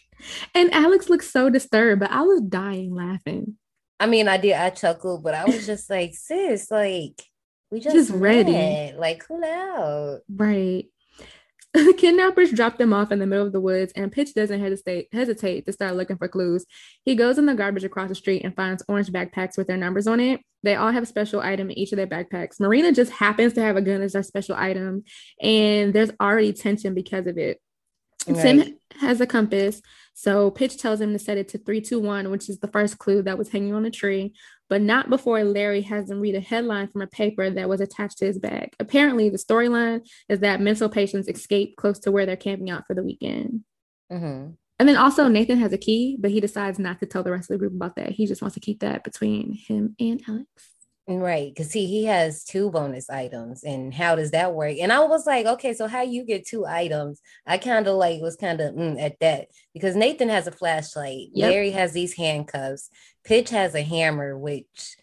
and Alex looks so disturbed, but I was dying laughing. I mean, I did. I chuckled, but I was just like, sis, like we just, Just ready. met. Like, cool out. Right. The kidnappers drop them off in the middle of the woods, and Pitch doesn't hesitate hesitate to start looking for clues. He goes in the garbage across the street and finds orange backpacks with their numbers on it. They all have a special item in each of their backpacks. Marina just happens to have a gun as their special item, and there's already tension because of it. Tim has a compass, so Pitch tells him to set it to 321, which is the first clue that was hanging on a tree, but not before Larry has him read a headline from a paper that was attached to his bag. Apparently, the storyline is that mental patients escape close to where they're camping out for the weekend. hmm And then also, Nathan has a key, but he decides not to tell the rest of the group about that. He just wants to keep that between him and Alex. Right. Because see, he has two bonus items. And how does that work? And I was like, okay, so how you get two items? I kind of like was kind of mm, at that because Nathan has a flashlight. Yep. Larry has these handcuffs. Pitch has a hammer, which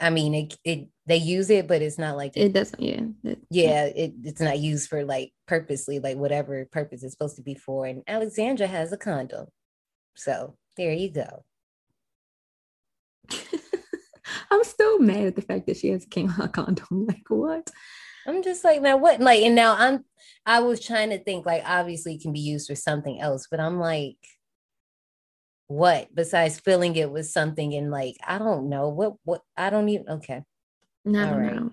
I mean, it, it they use it, but it's not like It doesn't, yeah. It- yeah, it, it's not used for like purposely, like whatever purpose it's supposed to be for. And Alexandra has a condom. So there you go. I'm still mad at the fact that she has a king condom. Like, what? I'm just like, now what? Like, and now I'm, I was trying to think, like, obviously it can be used for something else, but I'm like, what besides filling it with something and like, I don't know what, what, I don't even, okay. No, All right. no.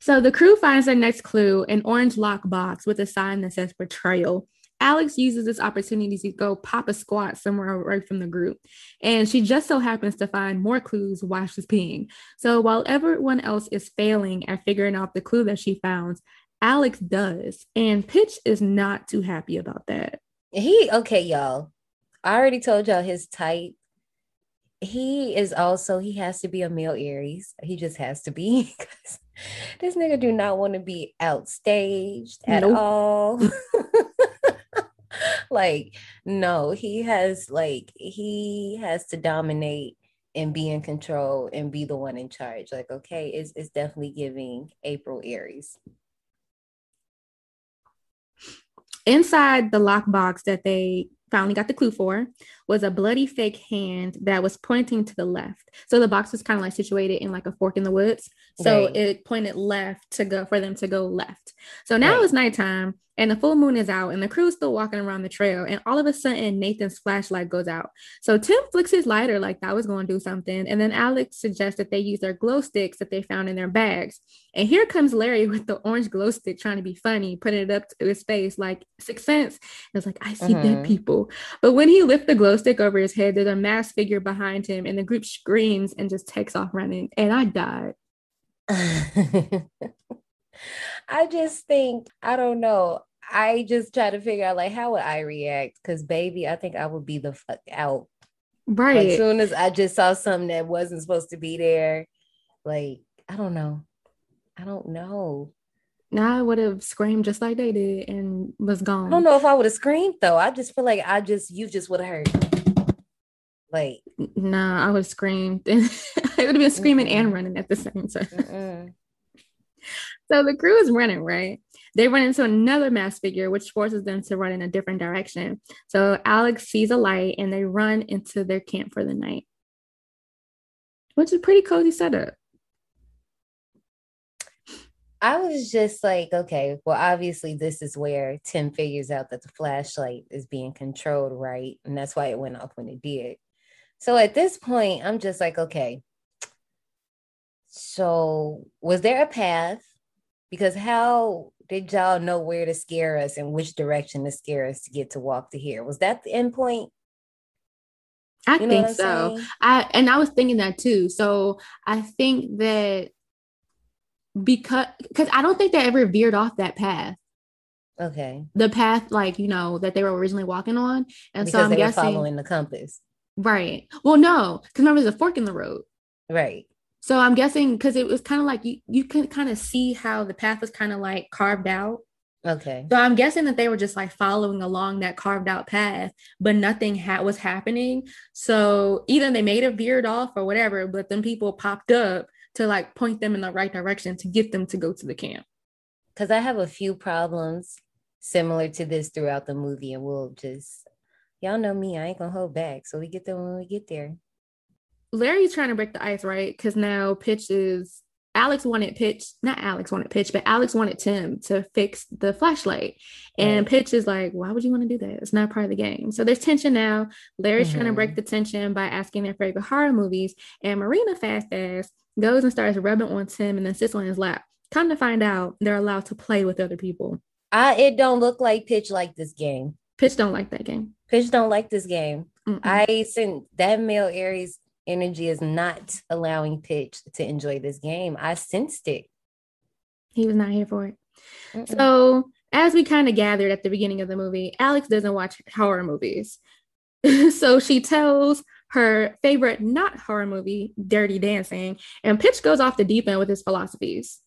So the crew finds their next clue an orange lock box with a sign that says betrayal. Alex uses this opportunity to go pop a squat somewhere away from the group. And she just so happens to find more clues while she's peeing. So while everyone else is failing at figuring out the clue that she found, Alex does. And Pitch is not too happy about that. He, okay, y'all. I already told y'all his type. He is also, he has to be a male Aries. He just has to be. 'cause this nigga do not want to be outstaged at Nope. all. like, no, he has like he has to dominate and be in control and be the one in charge. Like, okay, it's it's definitely giving April Aries. Inside the lockbox that they finally got the clue for was a bloody fake hand that was pointing to the left. So the box was kind of like situated in like a fork in the woods. So Right. it pointed left to go for them to go left. So now Right. it's nighttime and the full moon is out and the crew's still walking around the trail. And all of a sudden, Nathan's flashlight goes out. So Tim flicks his lighter like that was going to do something. And then Alex suggests that they use their glow sticks that they found in their bags. And here comes Larry with the orange glow stick trying to be funny, putting it up to his face like Sixth Sense. And it's like, I see dead Mhm. people. But when he lifts the glow stick over his head, there's a masked figure behind him, and the group screams and just takes off running. And I died. I just think, I don't know. I just try to figure out like how would I react? Because baby, I think I would be the fuck out. Right. As soon as I just saw something that wasn't supposed to be there, like I don't know. I don't know. now I would have screamed just like they did and was gone. I don't know if I would have screamed though. I just feel like I just you just would have heard. Like Nah, I would have screamed. and I would have been screaming and Mm-mm. running at the same time. mm-mm. So the crew is running, right? They run into another mass figure, which forces them to run in a different direction. So Alex sees a light and they run into their camp for the night, which is a pretty cozy setup. I was just like, okay, well, obviously, this is where Tim figures out that the flashlight is being controlled, right? And that's why it went off when it did. So at this point, I'm just like, okay, so was there a path? Because how did y'all know where to scare us and which direction to scare us to get to walk to here? Was that the end point? I You know think so. saying? I and I was thinking that too. So I think that because because I don't think they ever veered off that path. Okay. The path, like you know, that they were originally walking on. And because so I'm they guessing following the compass. right. Well, no, because remember there's a fork in the road. Right. So I'm guessing because it was kind of like you you can kind of see how the path was kind of like carved out. Okay. So I'm guessing that they were just like following along that carved out path, but nothing ha- was happening. So either they made a veered off or whatever, but then people popped up to like point them in the right direction to get them to go to the camp. Because I have a few problems similar to this throughout the movie, and we'll just y'all know me, I ain't gonna hold back. So we get there when we get there. Larry's trying to break the ice, right? Because now Pitch is Alex wanted Pitch, not Alex wanted Pitch, but Alex wanted Tim to fix the flashlight. And Right. Pitch is like, why would you want to do that? It's not part of the game. So there's tension now. Larry's trying to break mm-hmm. the tension by asking their favorite horror movies. And Marina fast ass goes and starts rubbing on Tim and then sits on his lap. Come to find out, they're allowed to play with other people. I it don't look like Pitch like this game. Pitch don't like that game. Pitch don't like this game. Mm-mm. I sent that male Aries energy is not allowing Pitch to enjoy this game. I sensed it. he was not here for it. Mm-mm. So, as we kind of gathered at the beginning of the movie, Alex doesn't watch horror movies. so, she tells her favorite not horror movie, Dirty Dancing, and Pitch goes off the deep end with his philosophies.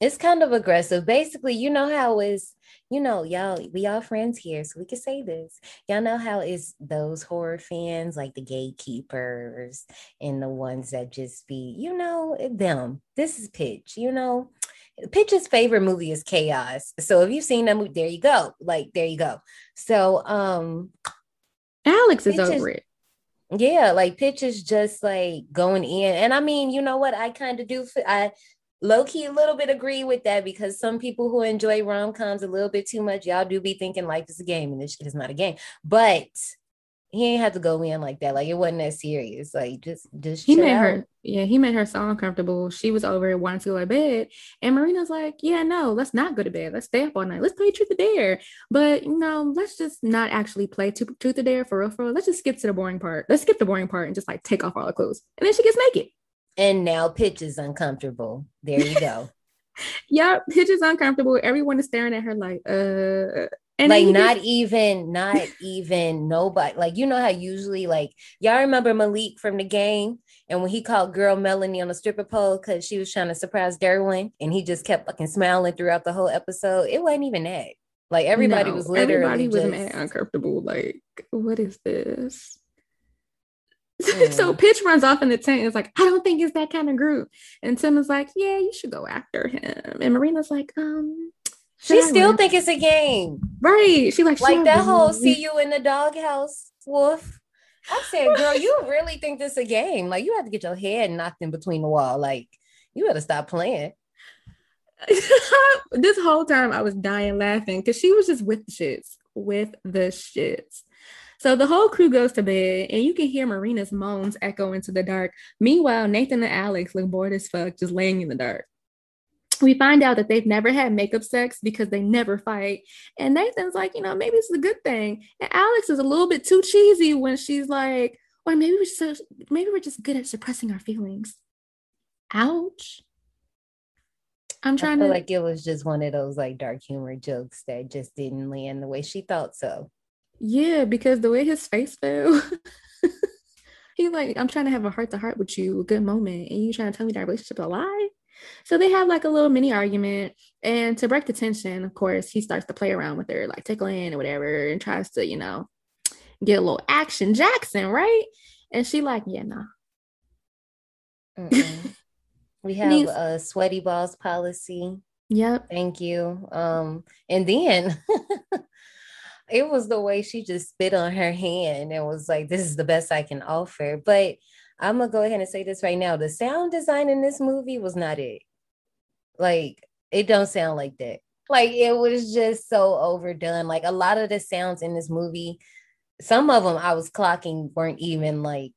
It's kind of aggressive. Basically, you know how is you know, y'all, we all friends here, so we can say this. Y'all know how is those horror fans like the gatekeepers and the ones that just be, you know, them. This is Pitch, you know. Pitch's favorite movie is Chaos. So if you've seen that movie, there you go. Like there you go. So um Alex is Pitch is- over it. yeah, like Pitch is just like going in. And I mean, you know what? I kind of do. I low key a little bit agree with that because some people who enjoy rom coms a little bit too much, y'all do be thinking life is a game and this shit is not a game. But he ain't have to go in like that. Like it wasn't that serious. Like just just He made out. her, yeah, he made her so uncomfortable. She was over it, wanting to go to bed. And Marina's like, yeah, no, let's not go to bed. Let's stay up all night. Let's play Truth or Dare. But, you know, let's just not actually play Truth or Dare for real, for real. Let's just skip to the boring part. Let's skip the boring part and just like take off all the clothes. And then she gets naked. And now Pitch is uncomfortable. There you go. Yep, Pitch is uncomfortable. Everyone is staring at her like, uh, and like not even not even nobody like you know how usually like y'all remember malik from the game and when he called girl melanie on the stripper pole because she was trying to surprise derwin and he just kept fucking smiling throughout the whole episode it wasn't even that like everybody No, was literally everybody was just, mad uncomfortable. Like, what is this? So Pitch runs off in the tent and is like, I don't think it's that kind of group. And Tim is like, Yeah, you should go after him. And Marina's like, um, she still think it's a game right. She like, like that whole see you in the doghouse wolf i said girl you really think this a game like you have to get your head knocked in between the wall like you better stop playing this whole time I was dying laughing because she was just with the shits, with the shits. So the whole crew goes to bed, and you can hear Marina's moans echo into the dark. Meanwhile, Nathan and Alex look bored as fuck, just laying in the dark. We find out that they've never had makeup sex because they never fight. And Nathan's like, you know, maybe it's a good thing. And Alex is a little bit too cheesy when she's like, or maybe we're just maybe we're just good at suppressing our feelings. Ouch. I'm I trying feel to like it was just one of those like dark humor jokes that just didn't land the way she thought so. Yeah, because the way his face fell, he like, I'm trying to have a heart to heart with you, a good moment, and you trying to tell me that relationship is a lie. So they have like a little mini argument, and to break the tension, of course, he starts to play around with her, like tickling or whatever, and tries to, you know, get a little action Jackson, right? And she like, yeah, nah. We have Needs- a sweaty balls policy. Yep. Thank you. Um, and then it was the way she just spit on her hand and was like, "This is the best I can offer." But I'm gonna go ahead and say this right now: the sound design in this movie was not it. Like, it don't sound like that. Like, it was just so overdone. Like a lot of the sounds in this movie, some of them I was clocking weren't even like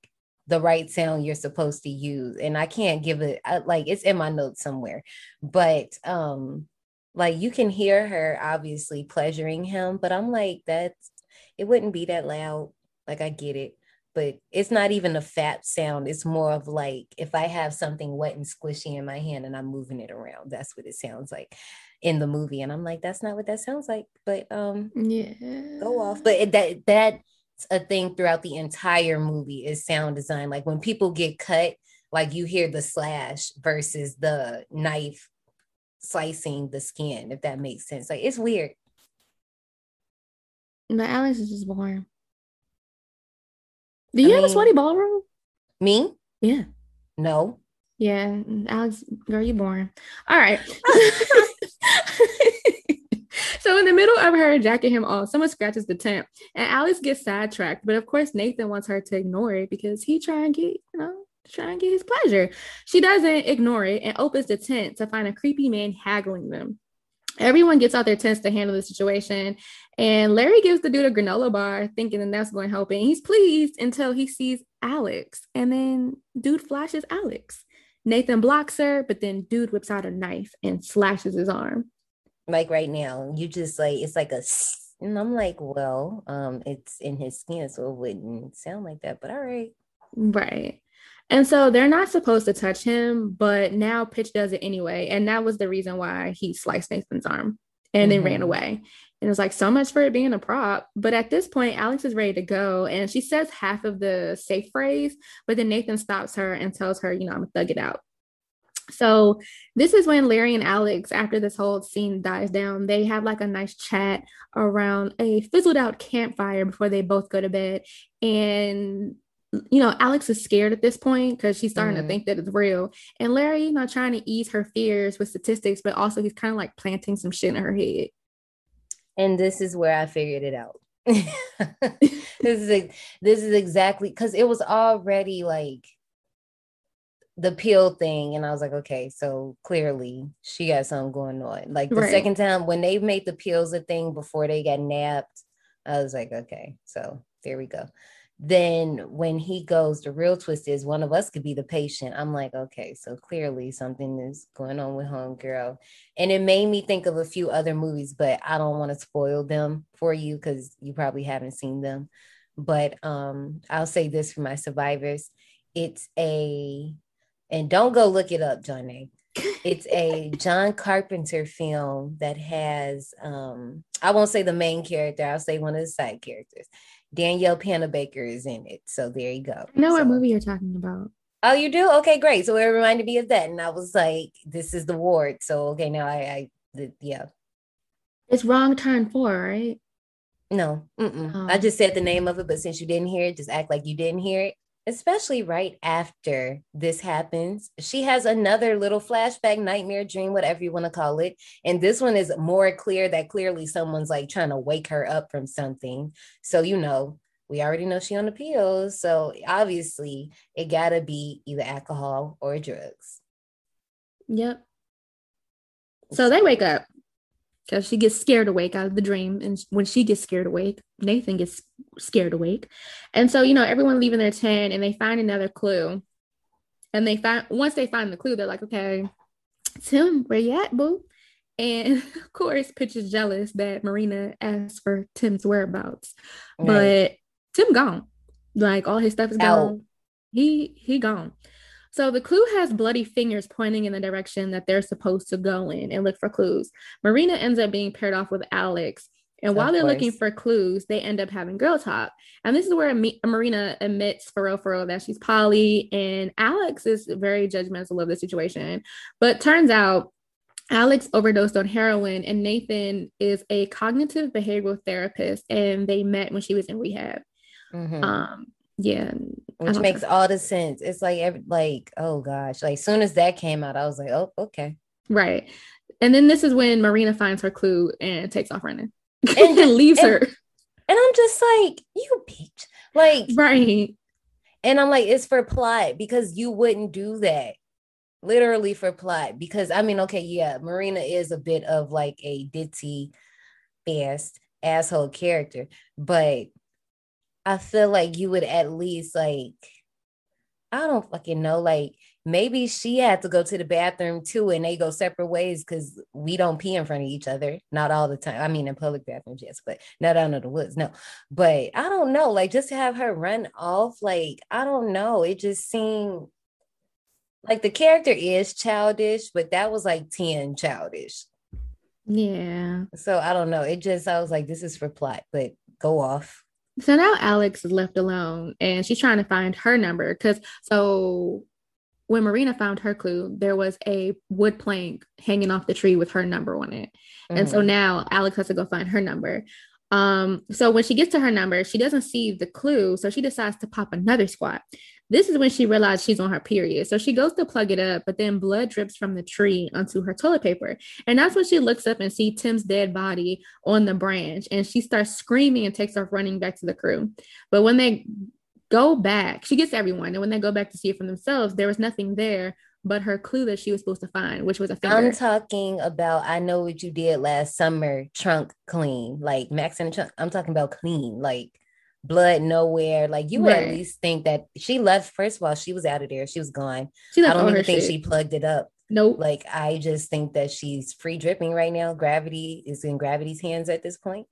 the right sound you're supposed to use and i can't give it I, like it's in my notes somewhere but um like you can hear her obviously pleasuring him but i'm like that's it wouldn't be that loud like i get it but it's not even a fat sound it's more of like if i have something wet and squishy in my hand and i'm moving it around that's what it sounds like in the movie and i'm like that's not what that sounds like but um Yeah. go off. But that that's a thing throughout the entire movie is sound design. Like when people get cut, like you hear the slash versus the knife slicing the skin, if that makes sense. Like it's weird. But Alex is just boring. Do you I have mean, a sweaty ballroom? Me? Yeah. No. Yeah, Alex, girl, you boring. All right. so in the middle of her jacking him off, someone scratches the tent, and Alex gets sidetracked. But of course, Nathan wants her to ignore it because he try and get, you know, try and get his pleasure. She doesn't ignore it and opens the tent to find a creepy man haggling them. Everyone gets out their tents to handle the situation, and Larry gives the dude a granola bar, thinking that that's going to help. And he's pleased until he sees Alex, and then dude flashes Alex. Nathan blocks her, but then dude whips out a knife and slashes his arm. Like right now, you just like it's like a and I'm like, well, um, it's in his skin, so it wouldn't sound like that, but all right. Right. And so they're not supposed to touch him, but now Pitch does it anyway. And that was the reason why he sliced Nathan's arm and mm-hmm. then ran mm-hmm. away. And it's like so much for it being a prop. But at this point, Alex is ready to go. And she says half of the safe phrase, but then Nathan stops her and tells her, you know, I'm gonna thug it out. So this is when Larry and Alex, after this whole scene dies down, they have like a nice chat around a fizzled out campfire before they both go to bed. And you know, Alex is scared at this point because she's starting mm-hmm. to think that it's real. And Larry, you know, trying to ease her fears with statistics, but also he's kind of like planting some shit in her head and this is where I figured it out. this is this is exactly because it was already like the pill thing, and I was like, okay, so clearly she got something going on. Like the right. second time when they made the pills a thing before they got napped, I was like, okay, so there we go then when he goes, the real twist is one of us could be the patient. I'm like, okay, so clearly something is going on with Homegirl. And it made me think of a few other movies, but I don't want to spoil them for you because you probably haven't seen them. But um, I'll say this for my survivors. It's a, and don't go look it up, Johnny. It's a John Carpenter film that has um, I won't say the main character, I'll say one of the side characters Danielle Panabaker is in it. So there you go. I know so, what movie you're talking about. Oh, you do? Okay, great. So it reminded me of that. And I was like, this is the ward. So okay, now I, I the, yeah. It's wrong turn four, right? No, oh. I just said the name of it, but since you didn't hear it, just act like you didn't hear it especially right after this happens, she has another little flashback, nightmare, dream, whatever you want to call it. And this one is more clear that clearly someone's like trying to wake her up from something. So, you know, we already know she on the pills. So obviously it gotta be either alcohol or drugs. Yep. So they wake up because she gets scared awake out of the dream. And when she gets scared awake, Nathan gets scared awake. And so, you know, everyone leaving their tent and they find another clue. And they find, once they find the clue, they're like, okay, Tim, where you at, boo? And of course, Pitch is jealous that Marina asked for Tim's whereabouts. Right. But Tim gone. Like all his stuff is gone. Out. He he gone. So the clue has bloody fingers pointing in the direction that they're supposed to go in and look for clues. Marina ends up being paired off with Alex. And while they're looking for clues, they end up having girl talk. And this is where Marina admits for real, for real that she's Polly. And Alex is very judgmental of the situation. But turns out Alex overdosed on heroin, and Nathan is a cognitive behavioral therapist, and they met when she was in rehab. Mm-hmm. Um, yeah, which makes know. all the sense. It's like every, like oh gosh, like soon as that came out, I was like, oh okay, right. And then this is when Marina finds her clue and takes off running and, and leaves and, her. And I'm just like, you bitch, like right. And I'm like, it's for plot because you wouldn't do that. Literally for plot. Because I mean, okay, yeah, Marina is a bit of like a ditzy fast asshole character, but I feel like you would at least like, I don't fucking know, like maybe she had to go to the bathroom too and they go separate ways because we don't pee in front of each other not all the time i mean in public bathrooms yes but not out of the woods no but i don't know like just to have her run off like i don't know it just seemed like the character is childish but that was like 10 childish. Yeah. So i don't know it just i was like this is for plot but go off so now Alex is left alone and she's trying to find her number because so when Marina found her clue, there was a wood plank hanging off the tree with her number on it. Mm-hmm. And so mm-hmm. now Alex has to go find her number. Um, so when she gets to her number, she doesn't see the clue. So she decides to pop another squat. This is when she realized she's on her period. So she goes to plug it up, but then blood drips from the tree onto her toilet paper. And that's when she looks up and see Tim's dead body on the branch. And she starts screaming and takes off running back to the crew. But when they go back, she gets everyone. And when they go back to see it for themselves, there was nothing there but her clue that she was supposed to find, which was a finger. I'm talking about I know what you did last summer, trunk clean, like Max and trunk. I'm talking about clean, like blood nowhere. Like you would right. at least think that she left. First of all, she was out of there. She was gone. She I don't even think shit. she plugged it up. Nope. Like I just think that she's free dripping right now. Gravity is in gravity's hands at this point.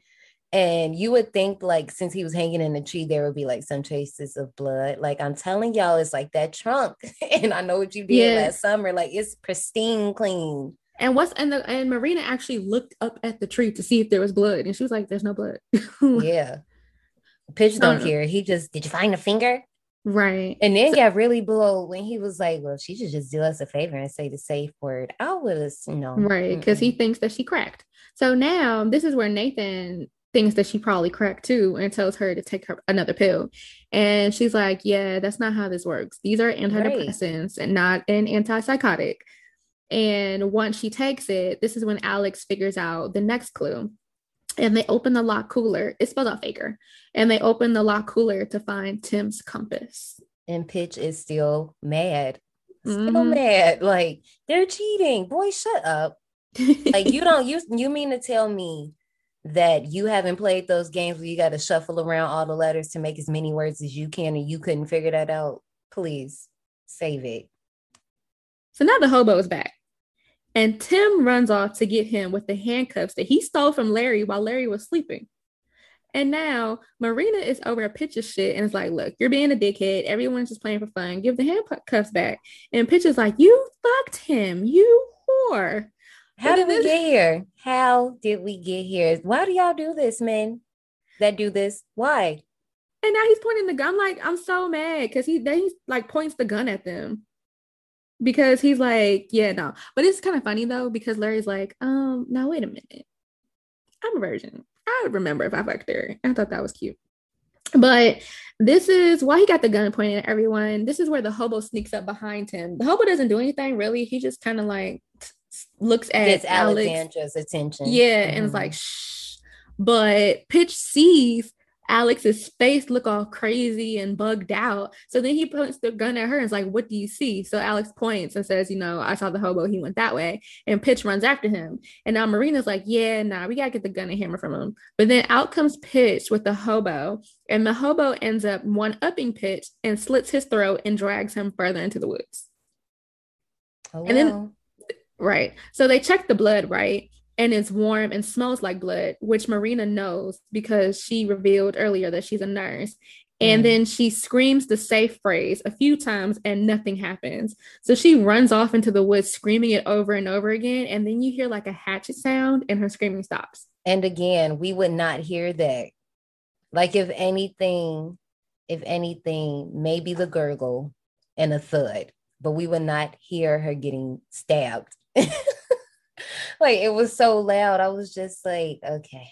And you would think, like, since he was hanging in the tree, there would be like some traces of blood. Like, I'm telling y'all, it's like that trunk. and I know what you did last summer. Like, it's pristine clean. And what's and the and Marina actually looked up at the tree to see if there was blood, and she was like, "There's no blood." yeah, Pitch don't uh-huh. care. He just did you find a finger? Right. And then so, got really blow when he was like, Well, she should just do us a favor and say the safe word. I have you know. Right. Because he thinks that she cracked. So now this is where Nathan thinks that she probably cracked too and tells her to take her another pill. And she's like, Yeah, that's not how this works. These are antidepressants right. and not an antipsychotic. And once she takes it, this is when Alex figures out the next clue. And they open the lock cooler. It's spelled out faker. And they open the lock cooler to find Tim's compass. And Pitch is still mad. Still mm-hmm. mad. Like they're cheating. Boy, shut up. like you don't you you mean to tell me that you haven't played those games where you got to shuffle around all the letters to make as many words as you can and you couldn't figure that out, please save it. So now the hobo is back. And Tim runs off to get him with the handcuffs that he stole from Larry while Larry was sleeping. And now Marina is over a pitch of shit and it's like, look, you're being a dickhead. Everyone's just playing for fun. Give the handcuffs back. And Pitch is like, you fucked him, you whore. How did we get here? How did we get here? Why do y'all do this, men? That do this? Why? And now he's pointing the gun. I'm Like I'm so mad because he then he like points the gun at them because he's like, yeah, no. But it's kind of funny though because Larry's like, um, now wait a minute. I'm a virgin. I would remember if I fucked her. I thought that was cute. But this is why he got the gun pointed at everyone. This is where the hobo sneaks up behind him. The hobo doesn't do anything really. He just kind of like looks at Gets Alexandra's attention. Yeah, mm-hmm. and it's like shh. But Pitch sees Alex's face look all crazy and bugged out. So then he points the gun at her and is like, What do you see? So Alex points and says, You know, I saw the hobo, he went that way. And Pitch runs after him. And now Marina's like, Yeah, nah, we gotta get the gun and hammer from him. But then out comes Pitch with the hobo, and the hobo ends up one upping Pitch and slits his throat and drags him further into the woods. Oh, and then Right. So they check the blood, right? And it's warm and smells like blood, which Marina knows because she revealed earlier that she's a nurse. And mm. then she screams the safe phrase a few times and nothing happens. So she runs off into the woods screaming it over and over again. And then you hear like a hatchet sound and her screaming stops. And again, we would not hear that. Like, if anything, if anything, maybe the gurgle and a thud, but we would not hear her getting stabbed like it was so loud. I was just like, okay.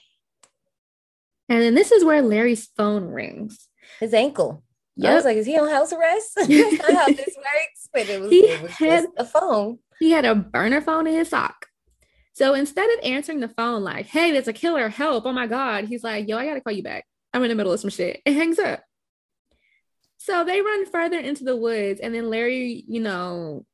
And then this is where Larry's phone rings. His ankle. Yep. I was like, is he on house arrest? That's not how this works. But it was, he it was had, a phone. He had a burner phone in his sock. So instead of answering the phone like, hey, there's a killer, help, oh my God, he's like, yo, I gotta call you back. I'm in the middle of some shit. It hangs up. So they run further into the woods, and then Larry, you know,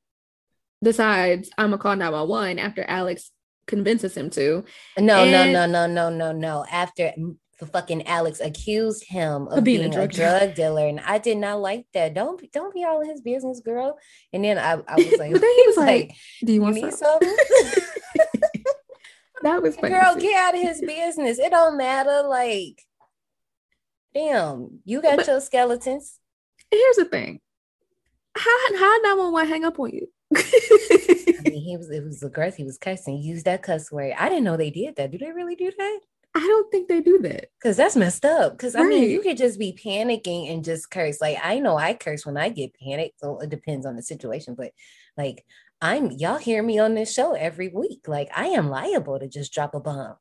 decides I'm gonna call 911 after Alex convinces him to. No, and no, no, no, no, no, no. After the fucking Alex accused him of, being, being, a drug, a drug dealer, and I did not like that. Don't don't be all in his business, girl. And then I, I was like, but then he was like, "Do you want you some? something?" that was funny girl. Get out of his business. It don't matter. Like, damn, you got but, your skeletons. Here's the thing: how how nine one one hang up on you? He was it was aggressive. He was cussing. He used that cuss word. I didn't know they did that. Do they really do that? I don't think they do that. Cause that's messed up. Cause I mean, you could just be panicking and just curse. Like I know I curse when I get panicked, so it depends on the situation. But like I'm, y'all hear me on this show every week. Like I am liable to just drop a bomb.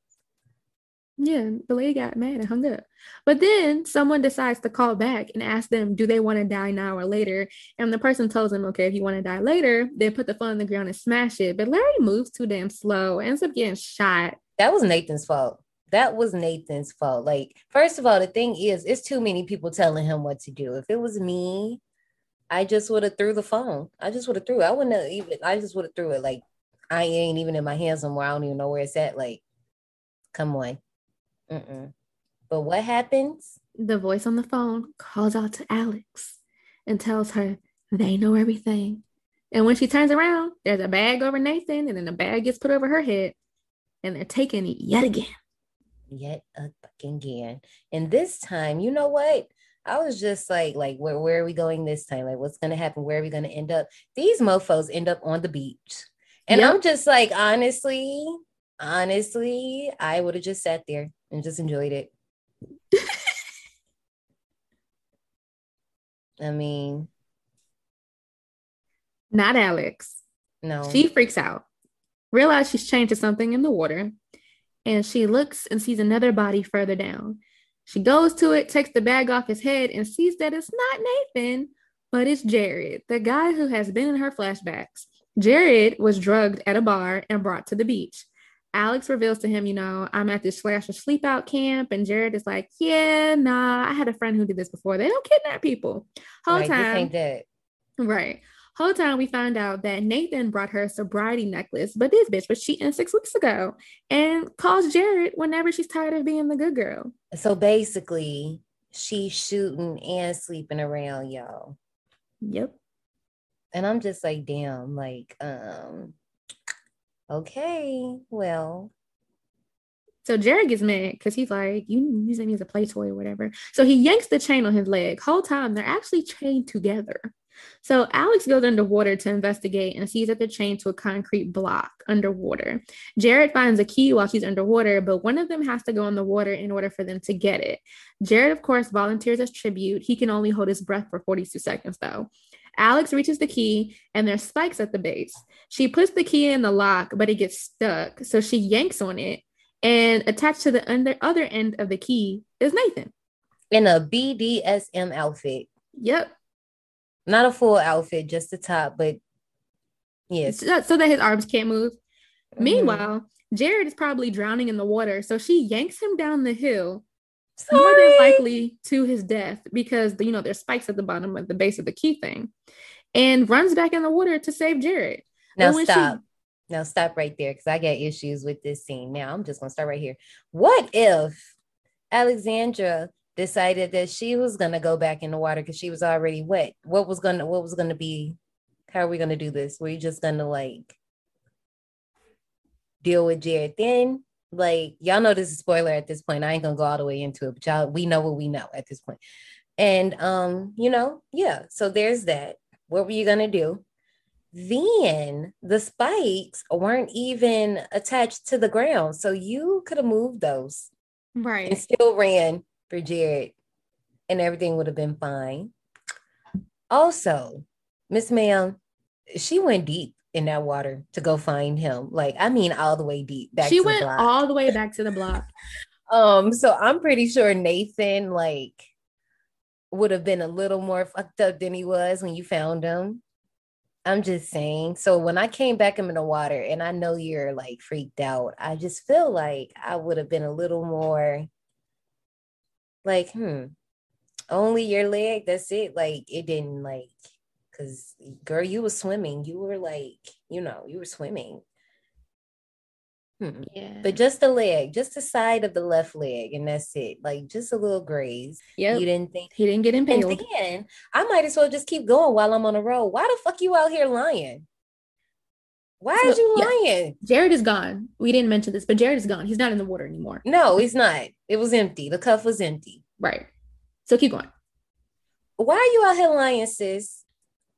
Yeah, the lady got mad and hung up. But then someone decides to call back and ask them, do they want to die now or later? And the person tells them, okay, if you want to die later, then put the phone on the ground and smash it. But Larry moves too damn slow, ends up getting shot. That was Nathan's fault. That was Nathan's fault. Like, first of all, the thing is, it's too many people telling him what to do. If it was me, I just would have threw the phone. I just would have threw it. I wouldn't have even. I just would have threw it. Like, I ain't even in my hands somewhere. I don't even know where it's at. Like, come on. Mm-mm. But what happens? The voice on the phone calls out to Alex and tells her they know everything. And when she turns around, there's a bag over Nathan, and then the bag gets put over her head, and they're taking it yet again. Yet a fucking again. And this time, you know what? I was just like, like, where, where are we going this time? Like, what's gonna happen? Where are we gonna end up? These mofos end up on the beach. And Yep. I'm just like, honestly, honestly, I would have just sat there and just enjoyed it. I mean, Not Alex. no. She freaks out, realizes she's changed to something in the water, and she looks and sees another body further down. She goes to it, takes the bag off his head, and sees that it's not Nathan, but it's Jared, the guy who has been in her flashbacks. Jared was drugged at a bar and brought to the beach. Alex reveals to him, you know, I'm at this Slasher Sleepout camp, and Jared is like, Yeah, nah, I had a friend who did this before. They don't kidnap people. Whole this time. Right. Whole time we found out that Nathan brought her a sobriety necklace, but this bitch was cheating six weeks ago and calls Jared whenever she's tired of being the good girl. So basically, she's shooting and sleeping around, y'all. Yep. And I'm just like, damn, like, um, okay, well, So Jared gets mad because he's like, You using me as a play toy or whatever. So he yanks the chain on his leg. Whole time they're actually chained together. So Alex goes underwater to investigate and sees that they're chained to a concrete block underwater. Jared finds a key while she's underwater, but one of them has to go in the water in order for them to get it. Jared, of course, volunteers as tribute. He can only hold his breath for 42 seconds, though. Alex reaches the key and there's spikes at the base. She puts the key in the lock, but it gets stuck. So she yanks on it, and attached to the under, other end of the key is Nathan. in a BDSM outfit, Yep. not a full outfit, just the top, but yes. So, so that his arms can't move. Mhm. Meanwhile, Jared is probably drowning in the water. So she yanks him down the hill, Sorry. more than likely to his death because, you know, there's spikes at the bottom of the base of the key thing, and runs back in the water to save Jared. Now when she- stop. Now stop right there because I got issues with this scene. Now I'm just gonna start right here. What if Alexandra decided that she was gonna go back in the water because she was already wet? What was gonna what was gonna be? How are we gonna do this? Were you just gonna like deal with Jared then? Like y'all know this is spoiler at this point. I ain't gonna go all the way into it, but y'all we know what we know at this point. And um, you know, yeah. So there's that. What were you gonna do? then the spikes weren't even attached to the ground. So you could have moved those Right. and still ran for Jared, and everything would have been fine. Also, Miss Ma'am, she went deep in that water to go find him. Like, I mean, all the way deep. Back She to the went block. all the way back to the block. Um, so I'm pretty sure Nathan like would have been a little more fucked up than he was when you found him. I'm just saying. So when I came back in the water, and I know you're like freaked out, I just feel like I would have been a little more like, hmm, only your leg. That's it. Like it didn't like, cause girl, you were swimming. You were like, you know, you were swimming. Hmm. Yeah. But just the leg, just the side of the left leg, and that's it. Like just a little graze. Yeah. You didn't think. He didn't get And impaled. then I might as well just keep going while I'm on the road. Why the fuck you out here lying? Why So, is you yeah. lying? Jared is gone. We didn't mention this, but Jared is gone. He's not in the water anymore. No, he's not. It was empty. The cuff was empty. Right. So keep going. Why are you out here lying, sis?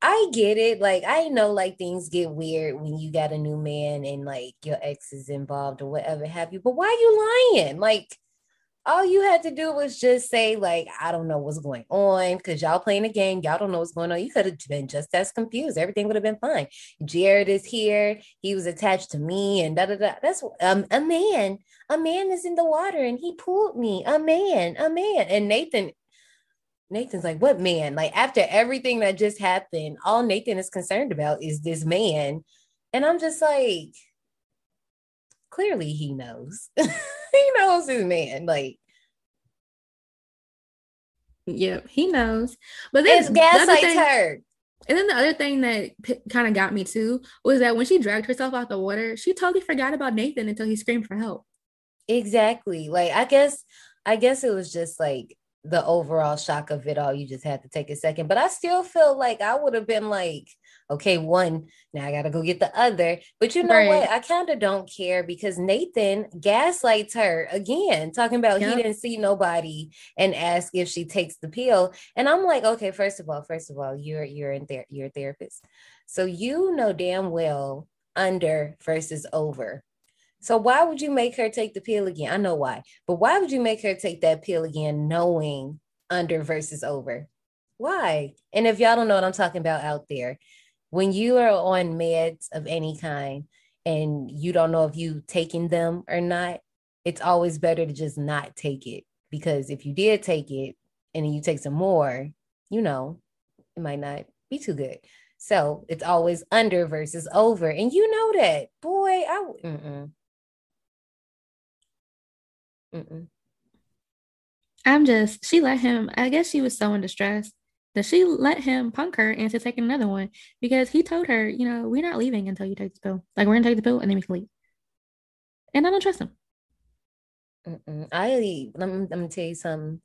I get it. Like I know like things get weird when you got a new man and like your ex is involved or whatever have you. But why are you lying? Like all you had to do was just say, like, I don't know what's going on because y'all playing a game. Y'all don't know what's going on. You could have been just as confused. Everything would have been fine. Jared is here. He was attached to me and da da da. That's um, a man. A man is in the water and he pulled me. A man, a man. And Nathan, Nathan's like, what man? Like, after everything that just happened, all Nathan is concerned about is this man. And I'm just like, clearly he knows. he knows his man. Like, yep, he knows. But then it's gaslight thing, her. And then the other thing that p- kind of got me too was that when she dragged herself out the water, she totally forgot about Nathan until he screamed for help. Exactly. Like I guess I guess it was just like the overall shock of it all. You just had to take a second. But I still feel like I would have been like, okay, one, now I gotta go get the other. But you know right. what? I kind of don't care because Nathan gaslights her again, talking about yep. he didn't see nobody and ask if she takes the pill. And I'm like, okay, first of all, first of all, you're you're in there, you're a therapist. So you know damn well under versus over. So why would you make her take the pill again? I know why, but why would you make her take that pill again, knowing under versus over? Why? And if y'all don't know what I'm talking about out there, when you are on meds of any kind and you don't know if you taking them or not, it's always better to just not take it because if you did take it and then you take some more, you know, it might not be too good. So it's always under versus over, and you know that, boy. I mm-mm. Mm-mm. I'm just. She let him. I guess she was so in distress that she let him punk her into taking another one because he told her, you know, we're not leaving until you take the pill. Like we're gonna take the pill and then we can leave. And I don't trust him. Mm-mm. I let me, let me tell you something.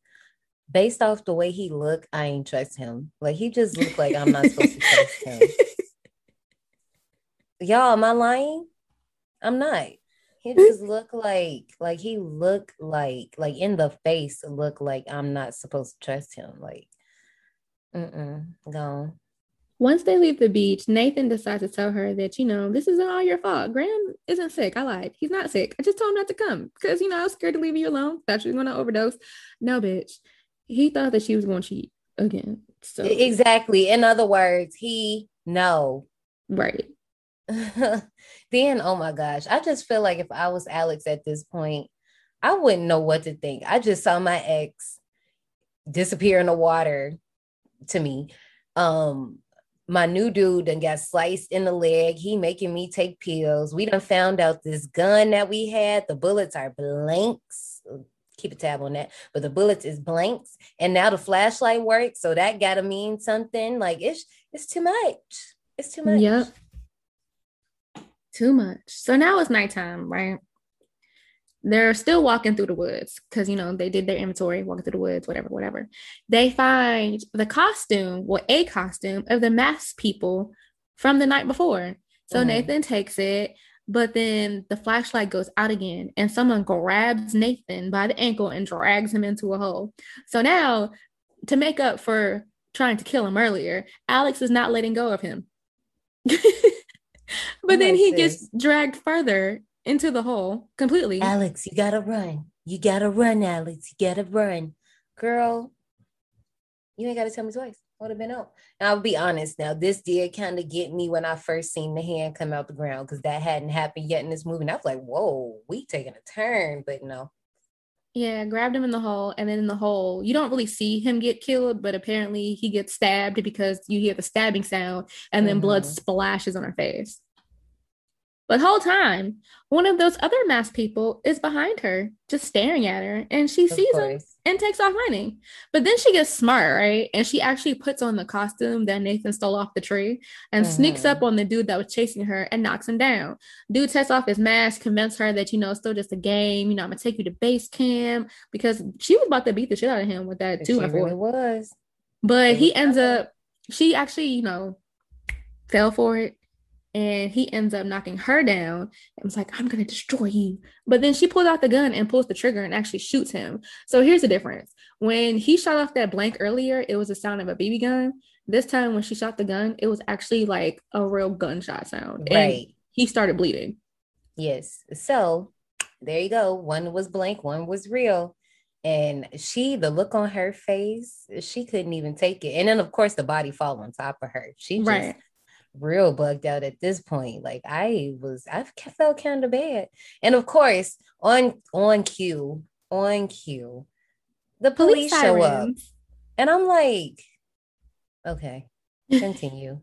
Based off the way he looked, I ain't trust him. Like he just looked like I'm not supposed to trust him. Y'all, am I lying? I'm not. He just looked like like he looked like like in the face looked like I'm not supposed to trust him. Like Mm-mm, gone. Once they leave the beach, Nathan decides to tell her that, you know, this isn't all your fault. Graham isn't sick. I lied. He's not sick. I just told him not to come because, you know, I was scared to leave you alone. Thought you were going to overdose. No, bitch. He thought that she was going to cheat again. So exactly. In other words, he no. Right. then, oh my gosh, I just feel like if I was Alex at this point, I wouldn't know what to think. I just saw my ex disappear in the water to me. Um, my new dude and got sliced in the leg. He making me take pills. We done found out this gun that we had. The bullets are blanks. Keep a tab on that. But the bullets is blanks, and now the flashlight works. So that gotta mean something. Like it's it's too much. It's too much. Yep. Too much. So now it's nighttime, right? they're still walking through the woods because you know they did their inventory walking through the woods whatever whatever they find the costume well a costume of the masked people from the night before so mm-hmm. nathan takes it but then the flashlight goes out again and someone grabs nathan by the ankle and drags him into a hole so now to make up for trying to kill him earlier alex is not letting go of him but then he gets dragged further into the hole completely. Alex, you gotta run. You gotta run, Alex. You gotta run. Girl, you ain't gotta tell me twice. I would have been out. And I'll be honest now, this did kind of get me when I first seen the hand come out the ground because that hadn't happened yet in this movie. And I was like, whoa, we taking a turn, but no. Yeah, grabbed him in the hole, and then in the hole, you don't really see him get killed, but apparently he gets stabbed because you hear the stabbing sound, and then mm-hmm. blood splashes on her face. But whole time, one of those other masked people is behind her, just staring at her, and she of sees course. him and takes off running. But then she gets smart, right? And she actually puts on the costume that Nathan stole off the tree and mm-hmm. sneaks up on the dude that was chasing her and knocks him down. Dude takes off his mask, convinces her that, you know, it's still just a game. You know, I'm gonna take you to base camp because she was about to beat the shit out of him with that too. She really was. But he ends up, she actually, you know, fell for it and he ends up knocking her down and was like, I'm gonna destroy you. But then she pulls out the gun and pulls the trigger and actually shoots him. So here's the difference. When he shot off that blank earlier, it was the sound of a BB gun. This time when she shot the gun, it was actually like a real gunshot sound. Right. And he started bleeding. Yes. So there you go. One was blank, one was real. And she, the look on her face, she couldn't even take it. And then, of course, the body fall on top of her. She just Right. Real bugged out at this point. Like I was, I felt kind of bad. And of course, on on cue, on cue, the police, Police show up, and I'm like, okay, continue.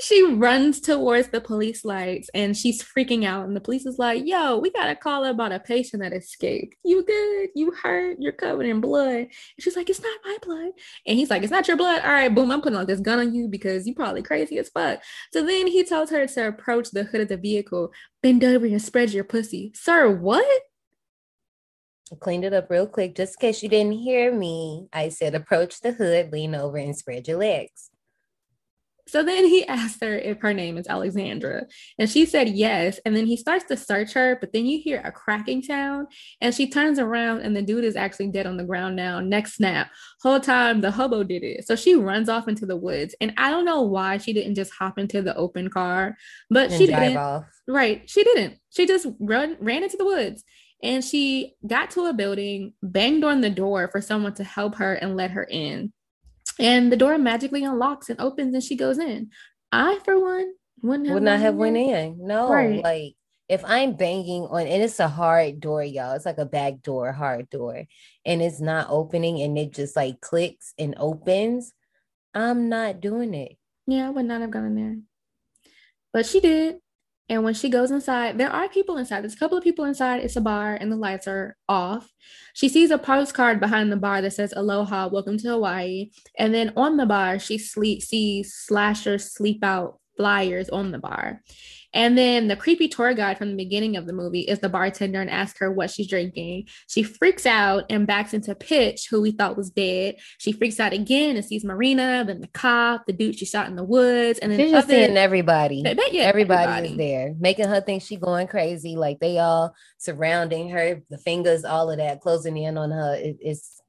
She runs towards the police lights and she's freaking out. And the police is like, Yo, we got a call about a patient that escaped. You good? You hurt? You're covered in blood. And she's like, It's not my blood. And he's like, It's not your blood. All right, boom, I'm putting like this gun on you because you probably crazy as fuck. So then he tells her to approach the hood of the vehicle, bend over and spread your pussy. Sir, what? Cleaned it up real quick, just in case you didn't hear me. I said, approach the hood, lean over, and spread your legs. So then he asked her if her name is Alexandra, and she said yes. And then he starts to search her, but then you hear a cracking sound, and she turns around, and the dude is actually dead on the ground now. Next snap, whole time the hobo did it. So she runs off into the woods, and I don't know why she didn't just hop into the open car, but And she didn't. off. Right, she didn't. She just run ran into the woods, and she got to a building, banged on the door for someone to help her and let her in. And the door magically unlocks and opens and she goes in. I, for one, wouldn't have Would not have in went in. No, Right. like if I'm banging on, and it's a hard door, y'all. It's like a back door, hard door, and it's not opening, and it just like clicks and opens. I'm not doing it. Yeah, I would not have gone in there. But she did. And when she goes inside, there are people inside. There's a couple of people inside. It's a bar and the lights are off. She sees a postcard behind the bar that says Aloha, welcome to Hawaii. And then on the bar, she sleep sees Slasher Sleepout flyers on the bar. And then the creepy tour guide from the beginning of the movie is the bartender and asks her what she's drinking. She freaks out and backs into Pitch, who we thought was dead. She freaks out again and sees Marina, then the cop, the dude she shot in the woods, and then She's just seeing everybody. Yeah, everybody, everybody. is there, making her think she's going crazy. Like they all surrounding her, the fingers, all of that, closing in on her. It, it's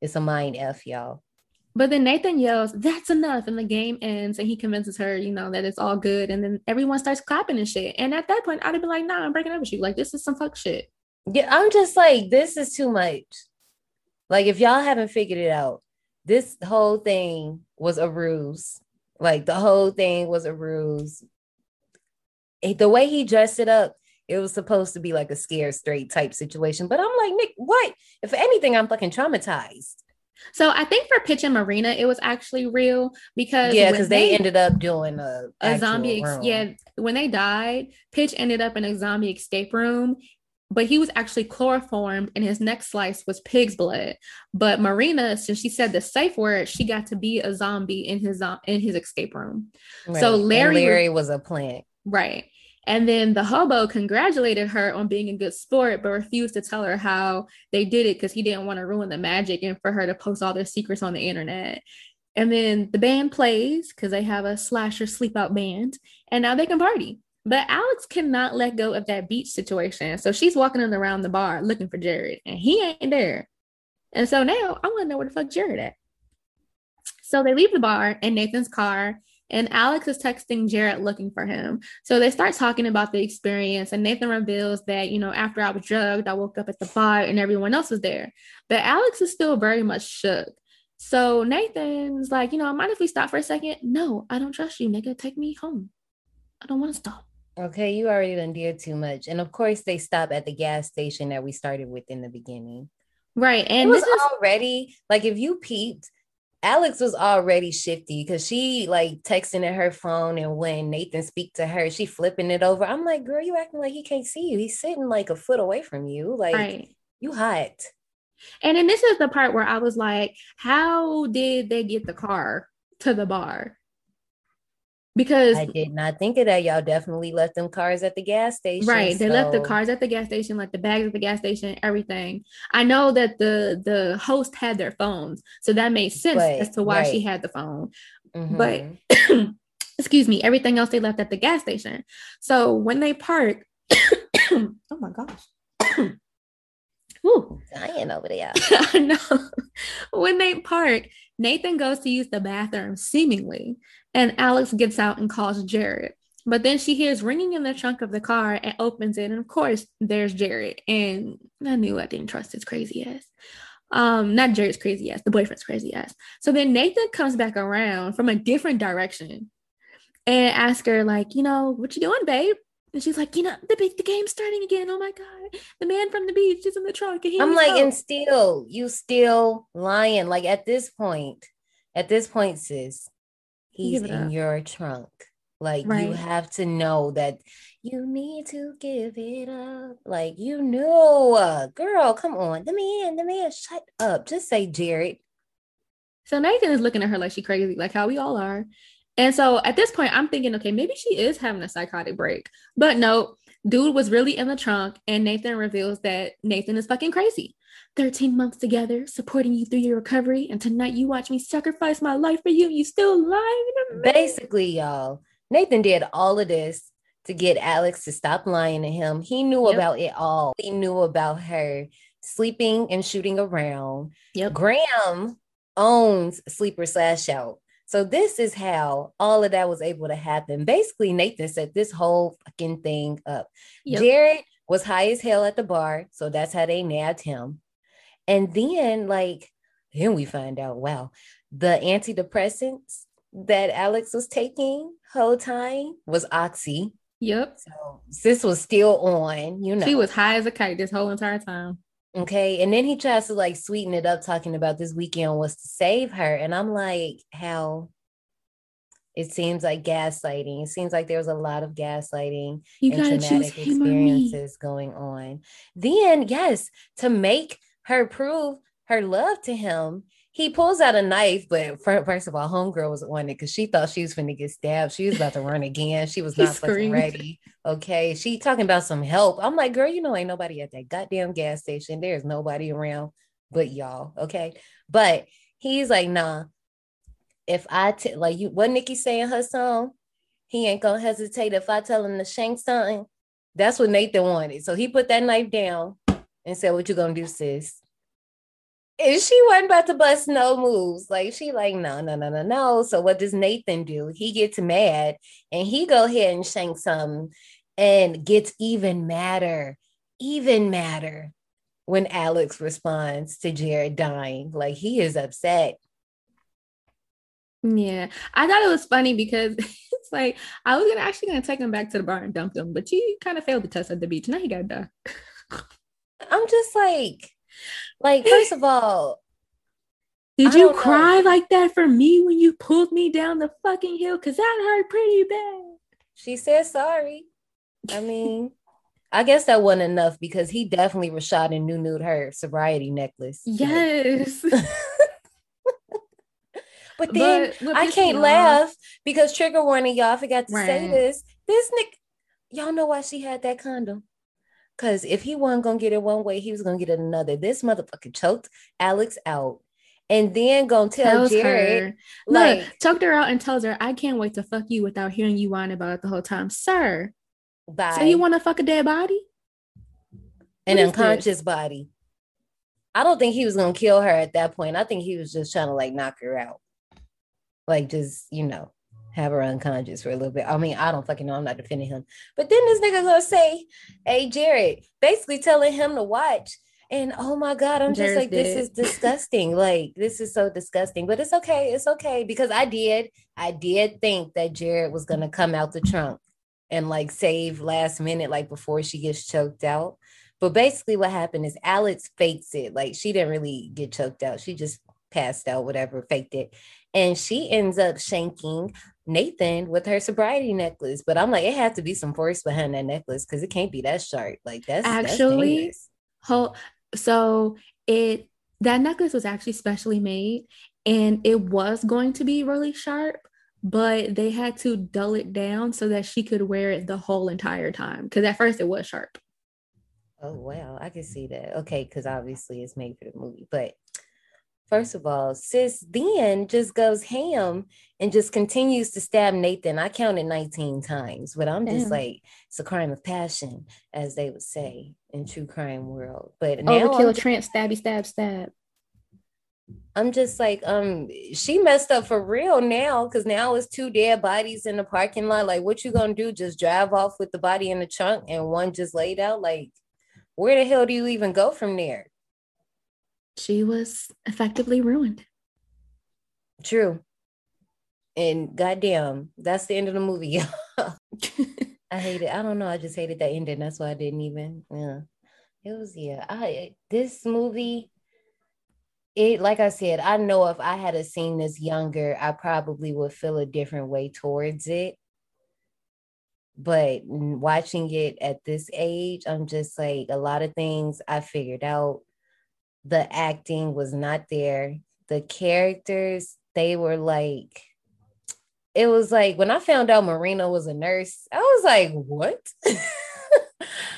it's a mind f, y'all. But then Nathan yells, That's enough. And the game ends and he convinces her, you know, that it's all good. And then everyone starts clapping and shit. And at that point, I'd been like, Nah, I'm breaking up with you. Like, this is some fuck shit. Yeah, I'm just like, this is too much. Like, if y'all haven't figured it out, this whole thing was a ruse. Like, the whole thing was a ruse. The way he dressed it up, it was supposed to be like a scare straight type situation. But I'm like, Nick, what? If anything, I'm fucking traumatized. So I think for Pitch and Marina, it was actually real because Yeah, because they, ended up doing a, a zombie. Ex- room. yeah, when they died, Pitch ended up in a zombie escape room, but he was actually chloroformed, and his next slice was pig's blood. But Marina, since she said the safe word, she got to be a zombie in his in his escape room. Right. So Larry, was- Larry was a plant. right. And then the hobo congratulated her on being a good sport, but refused to tell her how they did it because he didn't want to ruin the magic and for her to post all their secrets on the internet. And then the band plays because they have a Slasher Sleepout band, and now they can party. But Alex cannot let go of that beach situation. So she's walking around the bar looking for Jared, and he ain't there. And so now I want to know where the fuck Jared at. So they leave the bar in Nathan's car, and Alex is texting Jared looking for him. So they start talking about the experience, and Nathan reveals that, you know, after I was drugged, I woke up at the bar and everyone else was there. But Alex is still very much shook. So Nathan's like, you know, I mind if we stop for a second? No, I don't trust you, nigga. Take me home. I don't want to stop. Okay, you already done did too much. And of course, they stop at the gas station that we started with in the beginning. Right. And it was this is already like if you peeped, Alex was already shifty because she like texting at her phone, and when Nathan speak to her, she flipping it over. I'm like, girl, you acting like he can't see you. He's sitting like a foot away from you. Like right. you hot. And then this is the part where I was like, how did they get the car to the bar? Because I did not think of that. Y'all definitely left them cars at the gas station. Right. They left the cars at the gas station, like the bags at the gas station, everything. I know that the the host had their phones, so that made sense But- as to why she had the phone. Mhm. But excuse me, everything else they left at the gas station. So when they park, oh my gosh. Whew. dying over there. I know. When they park, Nathan goes to use the bathroom, seemingly, and Alex gets out and calls Jared. But then she hears ringing in the trunk of the car and opens it. And of course, there's Jared. And I knew I didn't trust his crazy ass. Um, not Jared's crazy ass, the boyfriend's crazy ass. So then Nathan comes back around from a different direction and asks her, like, you know, what you doing, babe? And she's like, you know, the big the game's starting again. Oh my god, the man from the beach is in the trunk. I'm like, and still, you still lying. Like at this point, at this point, sis, he's in up. your trunk. Like right. you have to know that you need to give it up. Like you know, uh, girl, come on, the man, the man, shut up. Just say Jared. So Nathan is looking at her like she crazy, like how we all are. And so at this point, I'm thinking, okay, maybe she is having a psychotic break. But no, dude was really in the trunk, and Nathan reveals that Nathan is fucking crazy. 13 months together, supporting you through your recovery, and tonight you watch me sacrifice my life for you. You still lying to me. Basically, y'all, Nathan did all of this to get Alex to stop lying to him. He knew yep. about it all. He knew about her sleeping and shooting around. Yep. Graham owns Sleeper Slash Out. So this is how all of that was able to happen. Basically, Nathan set this whole fucking thing up. Yep. Jared was high as hell at the bar, so that's how they nabbed him. And then, like, then we find out, wow, the antidepressants that Alex was taking whole time was oxy. Yep. So sis was still on, you know. She was high as a kite this whole entire time. Okay. And then he tries to like sweeten it up, talking about this weekend was to save her. And I'm like, how it seems like gaslighting. It seems like there was a lot of gaslighting you and traumatic experiences going on. Then, yes, to make her prove her love to him, he pulls out a knife, but first of all, homegirl was on it because she thought she was going to get stabbed. She was about to run again. She was not fucking ready. Okay, she talking about some help. I'm like, girl, you know, ain't nobody at that goddamn gas station. There's nobody around but y'all. Okay, but he's like, nah. If I t- like you, what Nikki saying her song, he ain't gonna hesitate if I tell him to shank something. That's what Nathan wanted. So he put that knife down and said, "What you gonna do, sis?" And she wasn't about to bust no moves. Like she like, no, no, no, no, no. So what does Nathan do? He gets mad and he go ahead and shank some and gets even madder, even madder when Alex responds to Jared dying. Like he is upset. Yeah. I thought it was funny because it's like I was gonna actually gonna take him back to the bar and dump him, but he kind of failed the test at the beach. Now he gotta die. I'm just like like, first of all, did you cry know. like that for me when you pulled me down the fucking hill? Cause that hurt pretty bad. She said sorry. I mean, I guess that wasn't enough because he definitely was shot and new nude her sobriety necklace. Yes. but then but I can't laugh because trigger warning, y'all. I forgot to right. say this. This Nick, y'all know why she had that condom. Cause if he wasn't gonna get it one way, he was gonna get it another. This motherfucker choked Alex out and then gonna tell tells Jared, her, like, look, choked her out and tells her, "I can't wait to fuck you without hearing you whine about it the whole time, sir." Bye. So you want to fuck a dead body? An unconscious this? body. I don't think he was gonna kill her at that point. I think he was just trying to like knock her out, like just you know have her unconscious for a little bit. I mean, I don't fucking know. I'm not defending him. But then this nigga gonna say, hey, Jared, basically telling him to watch. And oh my God, I'm Jared's just like, dead. this is disgusting. like, this is so disgusting. But it's okay. It's okay. Because I did, I did think that Jared was gonna come out the trunk and like save last minute, like before she gets choked out. But basically, what happened is Alex fakes it. Like she didn't really get choked out. She just passed out, whatever, faked it. And she ends up shanking Nathan with her sobriety necklace. But I'm like, it has to be some force behind that necklace because it can't be that sharp. Like that's actually whole so it that necklace was actually specially made and it was going to be really sharp, but they had to dull it down so that she could wear it the whole entire time. Because at first it was sharp. Oh wow, I can see that. Okay, because obviously it's made for the movie, but First of all, sis then just goes ham and just continues to stab Nathan. I counted 19 times, but I'm just Damn. like, it's a crime of passion, as they would say in true crime world. But now overkill, Trent, stabby, stab, stab. I'm just like, um, she messed up for real now because now it's two dead bodies in the parking lot. Like, what you gonna do? Just drive off with the body in the trunk and one just laid out? Like, where the hell do you even go from there? she was effectively ruined. True. And goddamn, that's the end of the movie. I hate it. I don't know. I just hated that ending. That's why I didn't even. Yeah, it was. Yeah, I this movie. It like I said, I know if I had a seen this younger, I probably would feel a different way towards it. But watching it at this age, I'm just like a lot of things I figured out. The acting was not there. The characters, they were like it was like when I found out Marina was a nurse, I was like, what?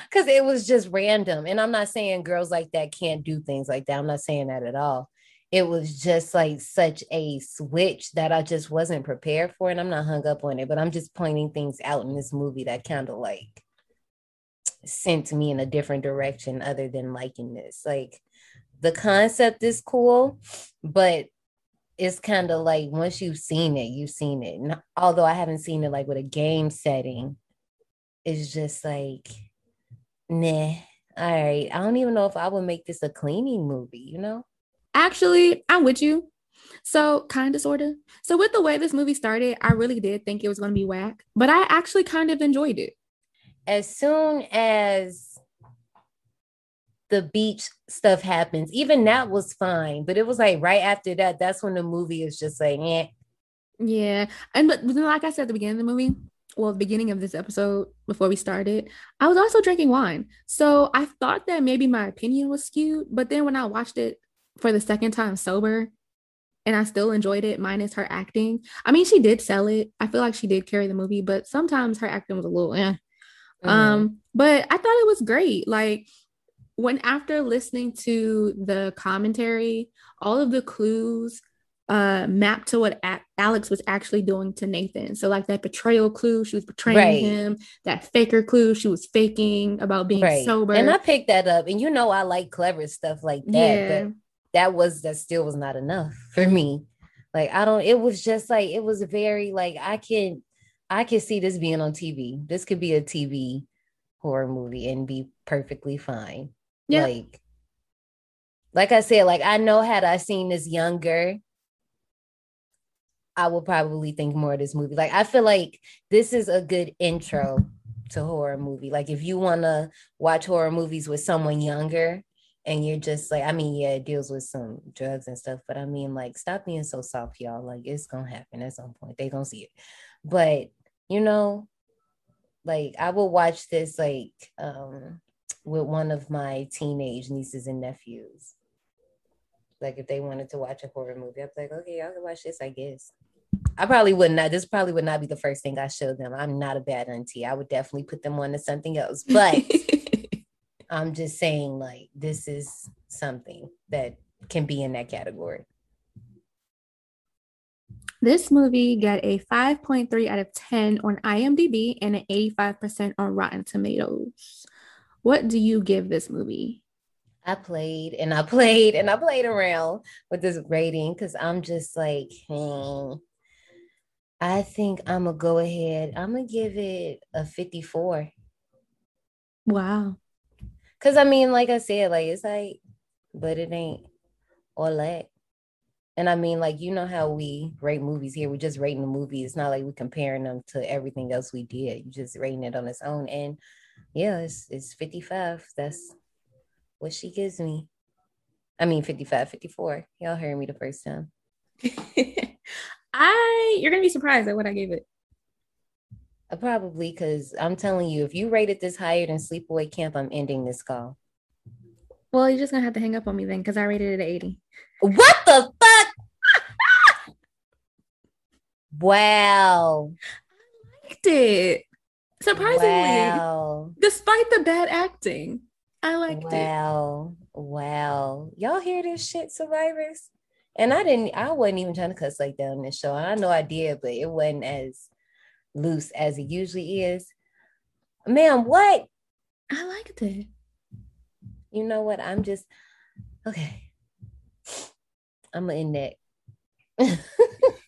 Because it was just random. And I'm not saying girls like that can't do things like that. I'm not saying that at all. It was just like such a switch that I just wasn't prepared for. And I'm not hung up on it, but I'm just pointing things out in this movie that kind of like sent me in a different direction other than liking this. Like the concept is cool, but it's kind of like once you've seen it, you've seen it. And although I haven't seen it like with a game setting, it's just like, nah. All right. I don't even know if I would make this a cleaning movie, you know? Actually, I'm with you. So, kind of, sort of. So, with the way this movie started, I really did think it was going to be whack, but I actually kind of enjoyed it. As soon as the beach stuff happens. Even that was fine, but it was like right after that, that's when the movie is just like, eh. Yeah. And but like I said at the beginning of the movie, well, the beginning of this episode before we started, I was also drinking wine. So I thought that maybe my opinion was skewed, but then when I watched it for the second time sober, and I still enjoyed it, minus her acting. I mean, she did sell it. I feel like she did carry the movie, but sometimes her acting was a little eh. Mm-hmm. Um, but I thought it was great. Like when after listening to the commentary, all of the clues uh mapped to what a- Alex was actually doing to Nathan. So like that betrayal clue, she was betraying right. him. That faker clue, she was faking about being right. sober. And I picked that up. And you know I like clever stuff like that, yeah. but that was that still was not enough for me. Like I don't. It was just like it was very like I can I can see this being on TV. This could be a TV horror movie and be perfectly fine. Yeah. Like, like I said, like I know had I seen this younger, I would probably think more of this movie. Like I feel like this is a good intro to horror movie. Like if you want to watch horror movies with someone younger and you're just like, I mean, yeah, it deals with some drugs and stuff, but I mean, like, stop being so soft, y'all. Like it's gonna happen at some point. They gonna see it. But you know, like I will watch this like um with one of my teenage nieces and nephews. Like if they wanted to watch a horror movie, I'd be like, okay, y'all can watch this, I guess. I probably would not. This probably would not be the first thing I showed them. I'm not a bad auntie. I would definitely put them on to something else. But I'm just saying, like, this is something that can be in that category. This movie got a 5.3 out of 10 on IMDb and an 85% on Rotten Tomatoes. What do you give this movie? I played and I played and I played around with this rating because I'm just like, hmm, I think I'm gonna go ahead. I'm gonna give it a 54. Wow. Cause I mean, like I said, like it's like, but it ain't all that. And I mean, like, you know how we rate movies here. We're just rating the movie. It's not like we're comparing them to everything else we did. You're just rating it on its own. And yeah, it's it's 55. That's what she gives me. I mean 55, 54. Y'all heard me the first time. I you're gonna be surprised at what I gave it. Uh, probably because I'm telling you, if you rated this higher than Sleepaway Camp, I'm ending this call. Well, you're just gonna have to hang up on me then because I rated it at 80. What the fuck? wow. I liked it. Surprisingly, wow. despite the bad acting, I liked wow. it. Wow, wow, y'all hear this shit, survivors? And I didn't. I wasn't even trying to cuss like that on this show. I know I did, but it wasn't as loose as it usually is. Man, what? I liked it. You know what? I'm just okay. I'm gonna end that.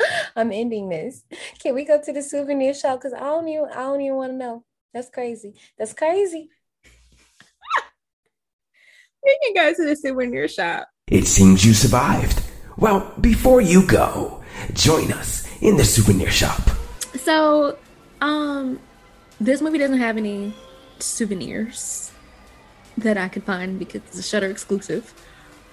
I'm ending this. Can we go to the souvenir shop? Because I don't even I don't even want to know. That's crazy. That's crazy. You can go to the souvenir shop. It seems you survived. Well, before you go, join us in the souvenir shop. So, um, this movie doesn't have any souvenirs that I could find because it's a Shudder exclusive.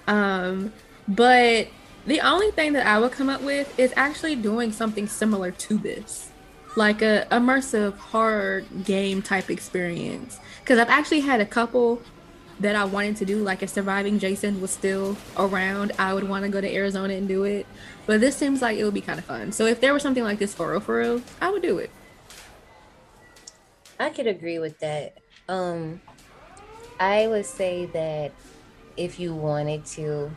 Um, but the only thing that I would come up with is actually doing something similar to this, like a immersive horror game type experience. Because I've actually had a couple that I wanted to do, like if surviving Jason was still around, I would want to go to Arizona and do it. But this seems like it would be kind of fun. So if there was something like this for real, for real, I would do it. I could agree with that. Um, I would say that if you wanted to,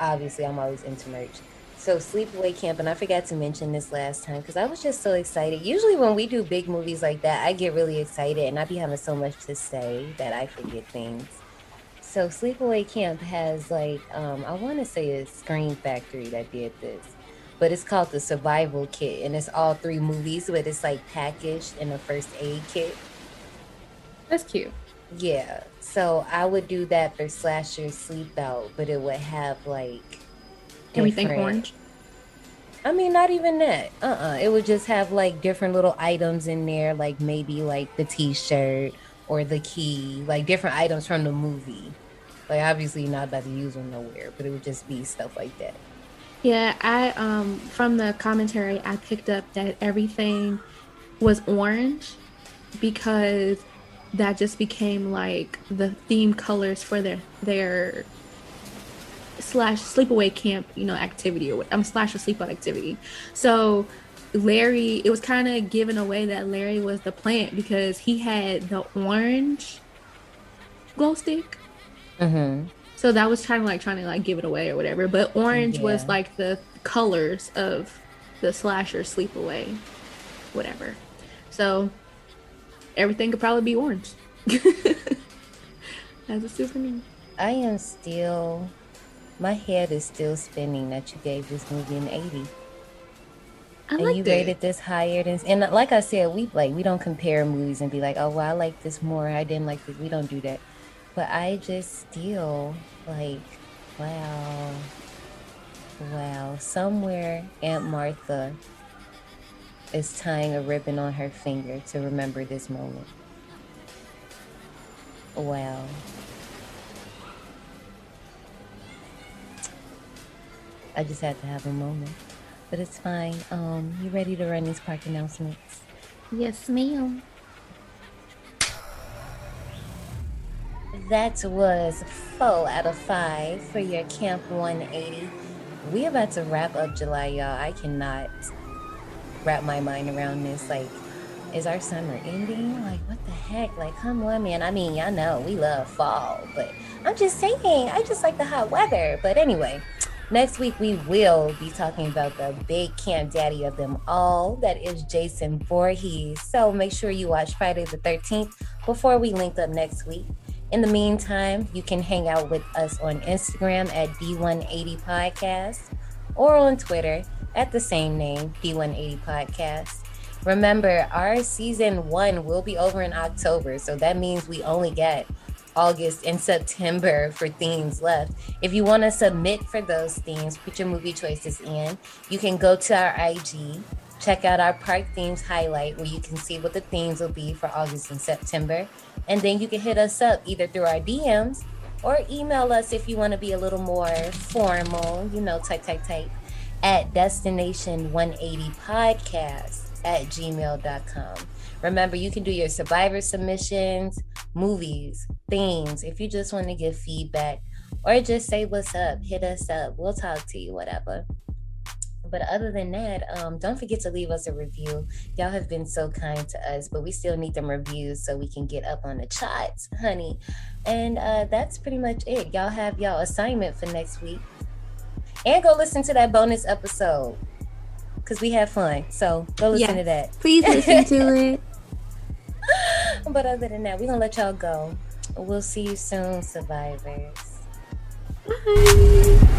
obviously, I'm always into merch. So sleepaway camp, and I forgot to mention this last time because I was just so excited. Usually, when we do big movies like that, I get really excited, and I be having so much to say that I forget things. So sleepaway camp has like um, I want to say a Scream Factory that did this, but it's called the Survival Kit, and it's all three movies, but it's like packaged in a first aid kit. That's cute. Yeah. So I would do that for Slasher Sleepout, but it would have like Everything different- orange. I mean, not even that. Uh uh It would just have like different little items in there, like maybe like the t shirt or the key, like different items from the movie. Like obviously not about to use them nowhere, but it would just be stuff like that. Yeah, I um from the commentary I picked up that everything was orange because that just became like the theme colors for their their slash sleepaway camp, you know, activity or I'm slash or sleep out activity. So Larry, it was kind of given away that Larry was the plant because he had the orange glow stick. Mm-hmm. So that was kind of like trying to like give it away or whatever. But orange was like the colors of the slasher sleepaway, whatever. So everything could probably be orange as a souvenir. I am still my head is still spinning that you gave this movie an 80. I and you it. rated this higher than and like I said, we like we don't compare movies and be like, oh well, I like this more, I didn't like this. We don't do that. But I just still like, wow, wow. Somewhere Aunt Martha is tying a ribbon on her finger to remember this moment. Wow. I just had to have a moment. But it's fine. Um, you ready to run these park announcements? Yes, ma'am. That was four out of five for your Camp 180. We about to wrap up July, y'all. I cannot wrap my mind around this. Like, is our summer ending? Like, what the heck? Like, come on, man. I mean, y'all know we love fall, but I'm just saying, I just like the hot weather. But anyway, next week we will be talking about the big camp daddy of them all. That is Jason Voorhees. So make sure you watch Friday the 13th before we link up next week. In the meantime, you can hang out with us on Instagram at D180 Podcast or on Twitter at the same name, D180 Podcast. Remember, our season one will be over in October, so that means we only get August and September for themes left. If you want to submit for those themes, put your movie choices in. You can go to our IG, check out our park themes highlight where you can see what the themes will be for August and September. And then you can hit us up either through our DMs or email us if you want to be a little more formal, you know, type, type, type, at destination180podcast at gmail.com. Remember, you can do your survivor submissions, movies, themes. If you just want to give feedback or just say what's up, hit us up. We'll talk to you, whatever. But other than that, um, don't forget to leave us a review. Y'all have been so kind to us, but we still need them reviews so we can get up on the charts, honey. And uh, that's pretty much it. Y'all have y'all assignment for next week. And go listen to that bonus episode because we had fun. So go listen to that. Please listen to it. But other than that, we're going to let y'all go. We'll see you soon, survivors. Bye.